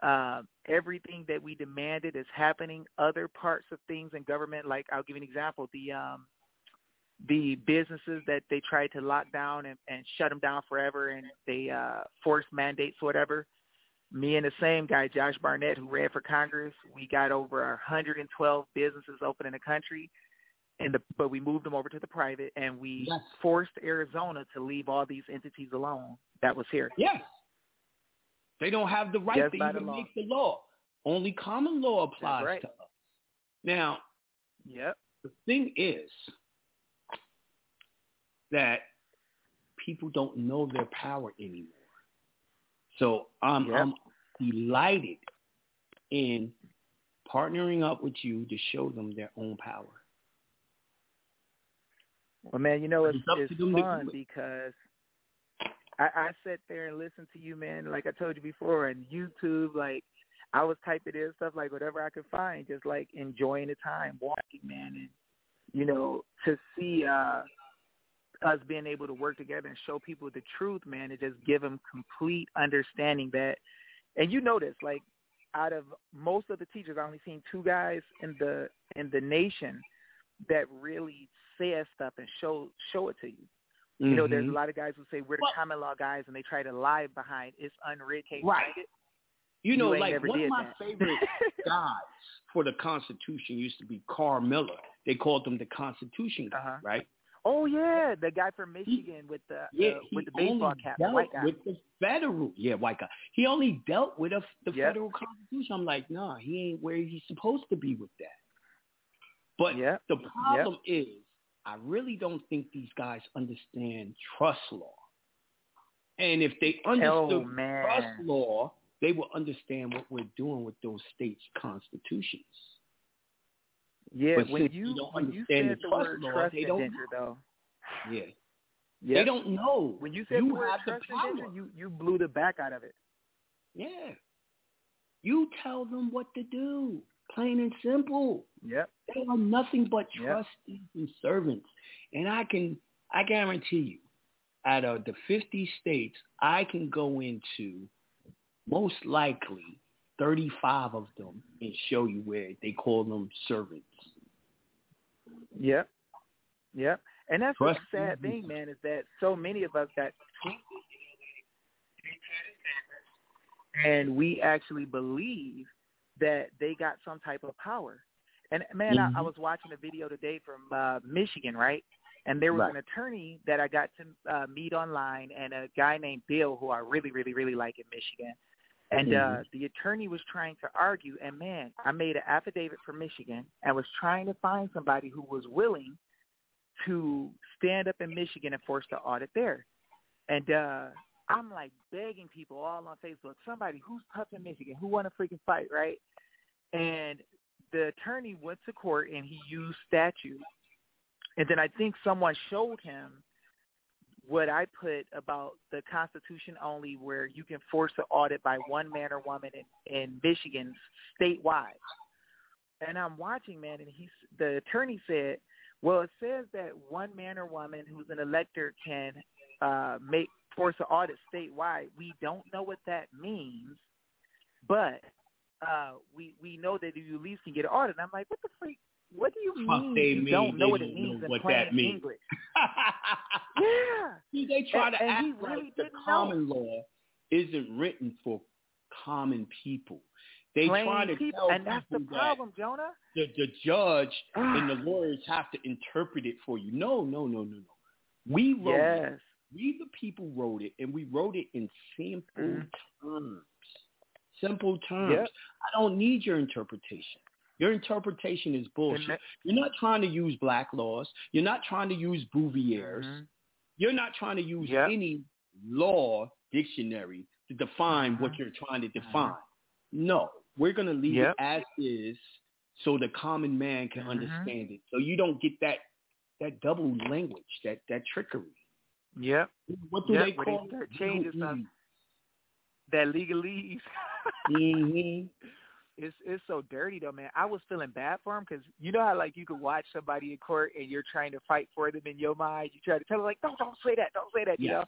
uh, everything that we demanded is happening. Other parts of things in government, like I'll give you an example: the um, the businesses that they tried to lock down and, and shut them down forever, and they uh, forced mandates, whatever. Me and the same guy, Josh Barnett, who ran for Congress, we got over 112 businesses open in the country, and the, but we moved them over to the private, and we Yes. forced Arizona to leave all these entities alone that was here. Yes. They don't have the right Just to by the even make the law. Only common law applies right. to us. Now, Yep. the thing is that people don't know their power anymore. So I'm, Yep. I'm delighted in partnering up with you to show them their own power. Well, man, you know it's It's it's to them to fun it. because I, I sat there and listened to you, man. Like I told you before, and YouTube, like I was typing in stuff like whatever I could find, just like enjoying the time, walking, man, and you know to see uh us being able to work together and show people the truth, man, and just give them complete understanding that. And you notice, like out of most of the teachers, I only seen two guys in the in the nation that really says stuff and show show it to you. You know, there's a Mhm. lot of guys who say we're the common law guys, and they try to lie behind it's case Right. You know, ain't like one of my that. favorite guys for the Constitution used to be Carl Miller. They called him the Constitution guy, Uh-huh. right? Oh yeah, the guy from Michigan with the Yeah, uh, he with the baseball cap, dealt white guy. with the federal. Yeah, white guy. He only dealt with a, the Yep. federal Constitution. I'm like, nah, he ain't where he's supposed to be with that. But Yep. the problem is I really don't think these guys understand trust law. And if they understood man. trust law, they will understand what we're doing with those states' constitutions. Yeah, But when you you don't when you understand the the trust word law, trust they don't indenture, though, Yeah. Yep. They don't know. when you said You the have the trust power. indenture, you you blew the back out of it. Yeah. You tell them what to do. Plain and simple. Yep. They are nothing but Yep. trustees and servants. And I can I guarantee you, out of the fifty states, I can go into most likely thirty five of them and show you where they call them servants. Yep. Yep. And that's Trust the sad thing, man, is that so many of us got and we actually believe that they got some type of power. And man, I, I Mhm. was watching a video today from uh, Michigan, right? And there was Right. an attorney that I got to uh, meet online, and a guy named Bill, who I really, really, really like in Michigan. And uh, Mhm. the attorney was trying to argue, and man, I made an affidavit for Michigan and was trying to find somebody who was willing to stand up in Michigan and force the audit there. And uh I'm like begging people all on Facebook, somebody who's tough in Michigan, who want to freaking fight, right? And the attorney went to court and he used statute. And then I think someone showed him what I put about the Constitution only, where you can force an audit by one man or woman in, in Michigan statewide. And I'm watching, man, and he's the attorney said, well, it says that one man or woman who's an elector can uh, make force an audit statewide. We don't know what that means, but uh, we we know that you at least can get an audit. And I'm like, what the freak? What do you mean they you mean don't know what it means what that means. English? yeah. See, they try And- to and act really like the didn't know. common law isn't written for common people. They Plain try to people, tell and that's the people that problem, Jonah. the, the judge and the lawyers have to interpret it for you. No, no, no, no, no. We wrote Yes. We the people wrote it, and we wrote it in simple mm-hmm. terms. Simple terms. Yep. I don't need your interpretation. Your interpretation is bullshit. You're not trying to use black laws. You're not trying to use Bouvier's. Mm-hmm. You're not trying to use any law dictionary to define what mm-hmm. you're trying to mm-hmm. define. No, we're going to leave Yep. it as is so the common man can understand it. So you don't get that that double language, that that trickery. Yep. What do Yep, they call it? changing Legalese. That legalese. mm-hmm. It's it's so dirty though, man. I was feeling bad for him because you know how like you could watch somebody in court and you're trying to fight for them in your mind. You try to tell them like, no, don't say that, don't say that. You know,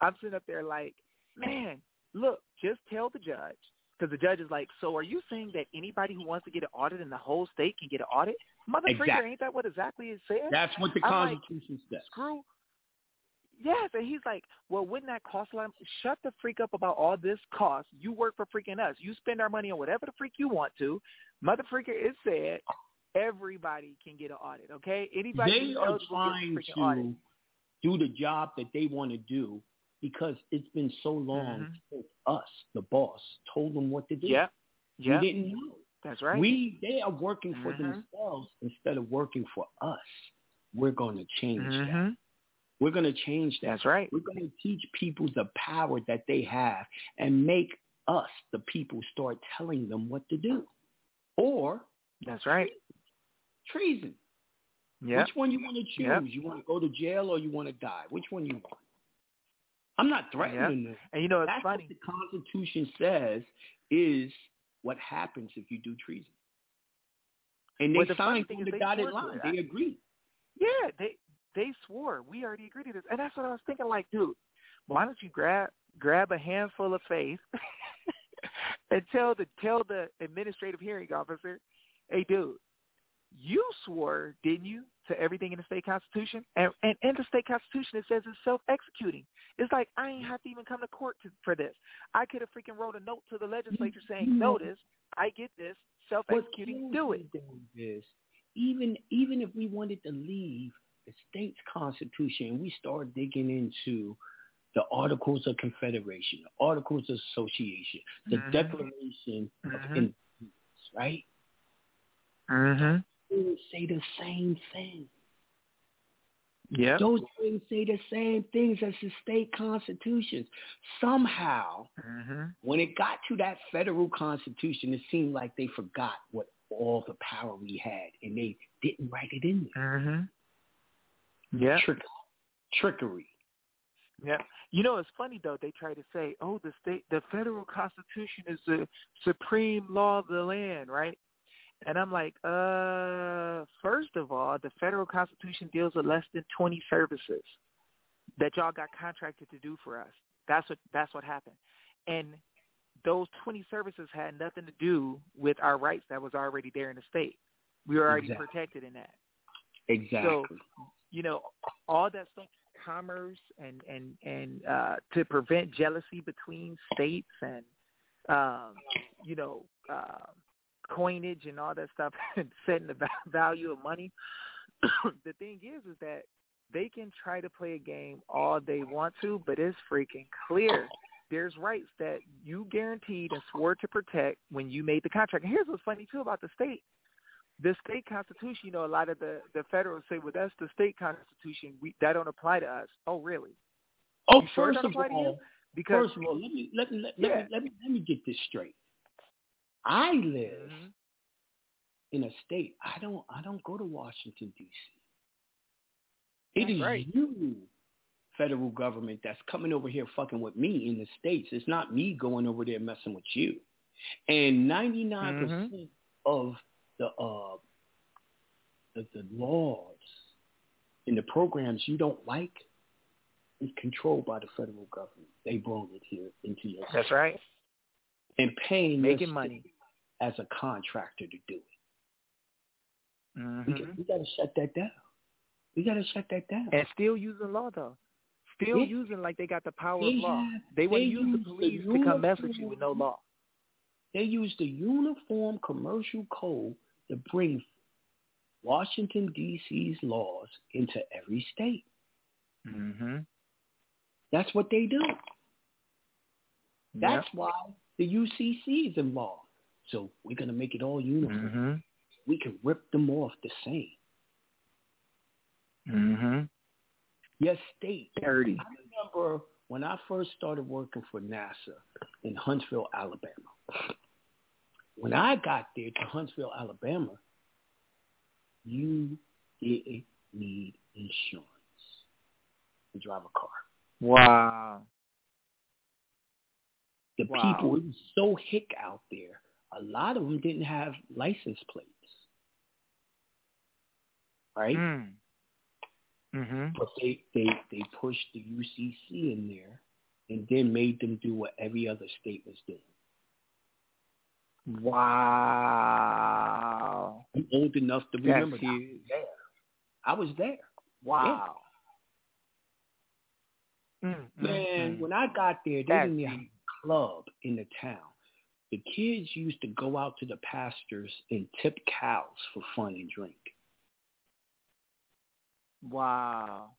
I'm sitting up there like, man, look, just tell the judge because the judge is like, so are you saying that anybody who wants to get an audit in the whole state can get an audit? Mother freaker, Exactly. ain't that what exactly it says? That's what the I'm like, Constitution says. screw. Yes, and he's like, well, wouldn't that cost a lot? Shut the freak up about all this cost. You work for freaking us. You spend our money on whatever the freak you want to. Mother freaker, it said everybody can get an audit. Okay, anybody they are trying gets a freaking to audit. do the job that they want to do because it's been so long Mhm. since us, the boss, told them what to do. Yeah, yeah, We didn't know. that's right. We they are working for Mhm. themselves instead of working for us. We're going to change that. We're going to change that. That's right. We're going to teach people the power that they have and make us, the people, start telling them what to do. Or That's right. treason. Yeah. Which one you want to choose? Yep. You want to go to jail or you want to die? Which one you want? I'm not threatening them. And you know, it's That's funny. what the Constitution says is what happens if you do treason. And they Well, the signed thing the dotted line. They agreed. Yeah, they they swore. We already agreed to this, and that's what I was thinking. Like, dude, why don't you grab grab a handful of faith and tell the tell the administrative hearing officer, hey, dude, you swore, didn't you, to everything in the state constitution? And and in the state constitution, it says it's self executing. It's like I ain't have to even come to court to, for this. I could have freaking wrote a note to the legislature saying, mm-hmm. notice, I get this, self executing, do it. Is even even if we wanted to leave the state's constitution and we start digging into the Articles of Confederation, the Articles of Association, the Mhm. Declaration of Mhm. Independence, right? Mm-hmm. Say the same thing. Yeah. Those things say the same things as the state constitutions. Somehow, mm-hmm. when it got to that federal constitution, it seemed like they forgot what all the power we had, and they didn't write it in there. Yeah. Trick- trickery. Yeah. You know, it's funny though. They try to say, "Oh, the state, the federal constitution is the supreme law of the land," right? And I'm like, uh, first of all, the federal constitution deals with less than 20 services that y'all got contracted to do for us. That's what that's what happened. And those 20 services had nothing to do with our rights that was already there in the state. We were already Exactly. protected in that. Exactly. So, you know, all that stuff, commerce and and and uh, to prevent jealousy between states and um, you know uh, coinage and all that stuff, and setting the value of money. the thing is, is that they can try to play a game all they want to, but it's freaking clear. There's rights that you guaranteed and swore to protect when you made the contract. And here's what's funny too about the state the state constitution, you know, a lot of the the federals say, "Well, that's the state constitution. We that don't apply to us." Oh, really? Oh, You first don't of apply to you? all, Because first of all, let me let me let, Yeah. let, me, let me let me get this straight. I live Mm-hmm. in a state. I don't I don't go to Washington D.C. It is right. you, federal government, that's coming over here fucking with me in the states. It's not me going over there messing with you. And ninety nine percent Mm-hmm. of the uh the, the laws and the programs you don't like is controlled by the federal government. They brought it here into your That's right. and paying Making money. as a contractor to do it. We, Mm-hmm. got, we got to shut that down. We got to shut that down. And still using law though. Still Yeah. using like they got the power They of law. have- they to use the use the police to come mess with you with no law. They use the Uniform Commercial Code to bring Washington D.C.'s laws into every state. Mm-hmm. That's what they do. That's why the UCC is involved. So we're gonna make it all uniform. Mm-hmm. We can rip them off the same. Mm-hmm. Yes, state. Dirty. I remember when I first started working for NASA in Huntsville, Alabama. When I got there to Huntsville, Alabama, you didn't need insurance to drive a car. Wow. The Wow. people, it was so hick out there. A lot of them didn't have license plates, right? Mm. Mm-hmm. But they, they, they pushed the UCC in there and then made them do what every other state was doing. Wow. I'm old enough to That's remember that. huge. I was there. Wow. Mm, mm, Man, mm. when I got there, they That's didn't have a club in the town. The kids used to go out to the pastures and tip cows for fun and drink. Wow.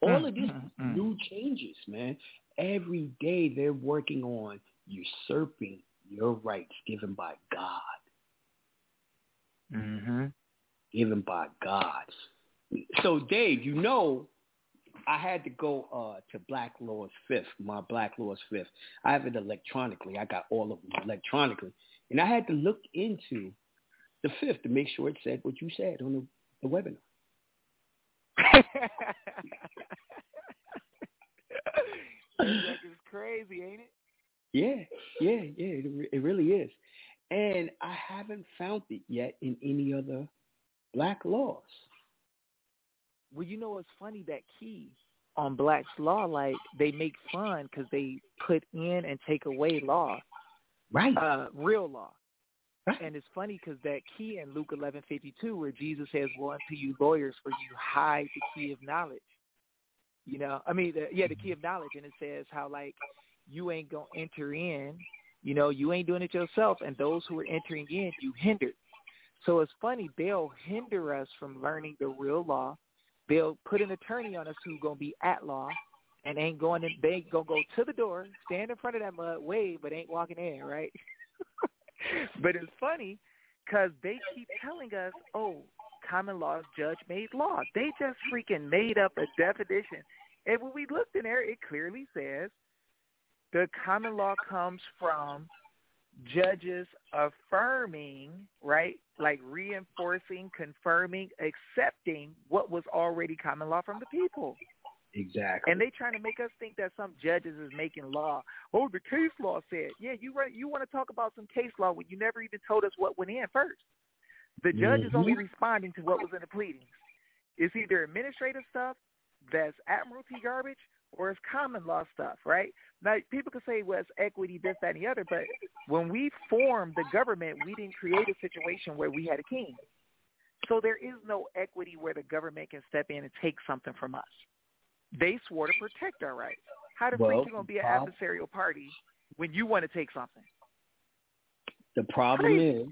All Mm, of this mm, is mm. new changes, man. Every day they're working on usurping your rights given by God. Mm-hmm. Given by God. So, Dave, you know, I had to go uh, to Black Laws Fifth, my Black Laws Fifth. I have it electronically. I got all of them electronically. And I had to look into the Fifth to make sure it said what you said on the, the webinar. that is crazy, ain't it? Yeah, yeah, yeah. It, it really is. And I haven't found it yet in any other black laws. Well, you know it's funny? That key on Black's Law, like they make fun because they put in and take away law, Right. uh, real law. Right. And it's funny because that key in Luke eleven fifty two, where Jesus says, "Woe unto you lawyers, for you hide the key of knowledge." You know, I mean, the, yeah, the key of knowledge, and it says how like you ain't gonna enter in. You know, you ain't doing it yourself, and those who are entering in, you hindered. So it's funny they'll hinder us from learning the real law. They'll put an attorney on us who's gonna be at law, and ain't going in. They ain't gonna go to the door, stand in front of that mud, wave, but ain't walking in, right? but it's funny because they keep telling us, oh, common law is judge-made law. They just freaking made up a definition. And when we looked in there, it clearly says the common law comes from judges affirming, right? Like reinforcing, confirming, accepting what was already common law from the people. Exactly. And they trying to make us think that some judges is making law. Oh, the case law said. Yeah, you right. You want to talk about some case law when you never even told us what went in first. The judge mm-hmm. is only responding to what was in the pleadings. It's either administrative stuff that's admiralty garbage or it's common law stuff, right? Now, people can say, well, it's equity, this, that, and the other, but when we formed the government, we didn't create a situation where we had a king. So there is no equity where the government can step in and take something from us. They swore to protect our rights. How the well, freak you going to be an adversarial party when you want to take something? The problem Crazy. is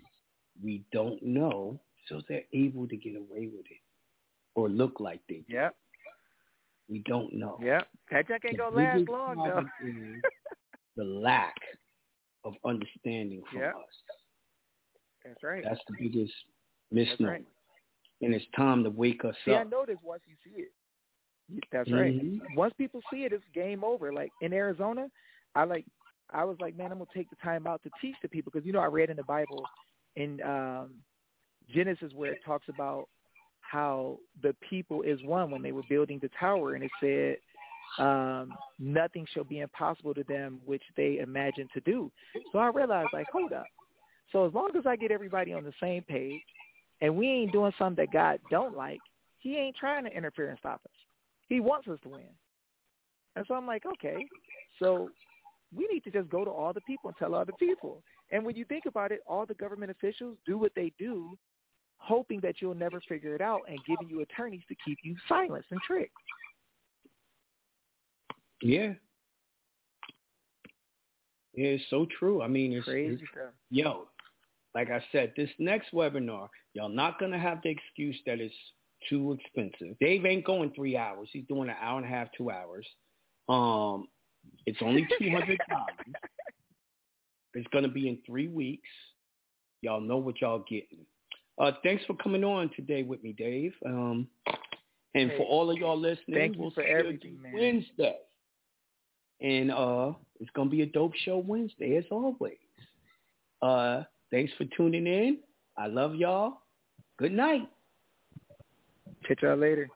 we don't know, so they're able to get away with it or look like they do. Yep. We don't know. Yeah, That junk ain't gonna last long though. the lack of understanding from yep. us. That's right. That's the biggest misnomer. Right. And it's time to wake us see, up. I noticed once you see it. That's mm-hmm. right. Once people see it, it's game over. Like in Arizona, I like I was like, man, I'm gonna take the time out to teach the people because you know I read in the Bible in um, Genesis where it talks about how the people is one when they were building the tower, and it said um, nothing shall be impossible to them which they imagine to do. So I realized, like, hold up. So as long as I get everybody on the same page, and we ain't doing something that God don't like, He ain't trying to interfere and stop us. He wants us to win. And so I'm like, okay, so we need to just go to all the people and tell all the people. And when you think about it, all the government officials do what they do hoping that you'll never figure it out and giving you attorneys to keep you silenced and tricked. Yeah. Yeah, it's so true. I mean, it's, crazy it's, stuff. Yo, like I said, this next webinar, y'all not gonna have the excuse that it's too expensive. Dave ain't going three hours. He's doing an hour and a half, two hours. Um, it's only two hundred dollars. it's gonna be in three weeks. Y'all know what y'all getting. Uh, thanks for coming on today with me, Dave. Um, and hey, for all of y'all listening, thank we'll you for see everything, you man. Wednesday. And uh, it's gonna be a dope show Wednesday as always. Uh, thanks for tuning in. I love y'all. Good night. Catch y'all later.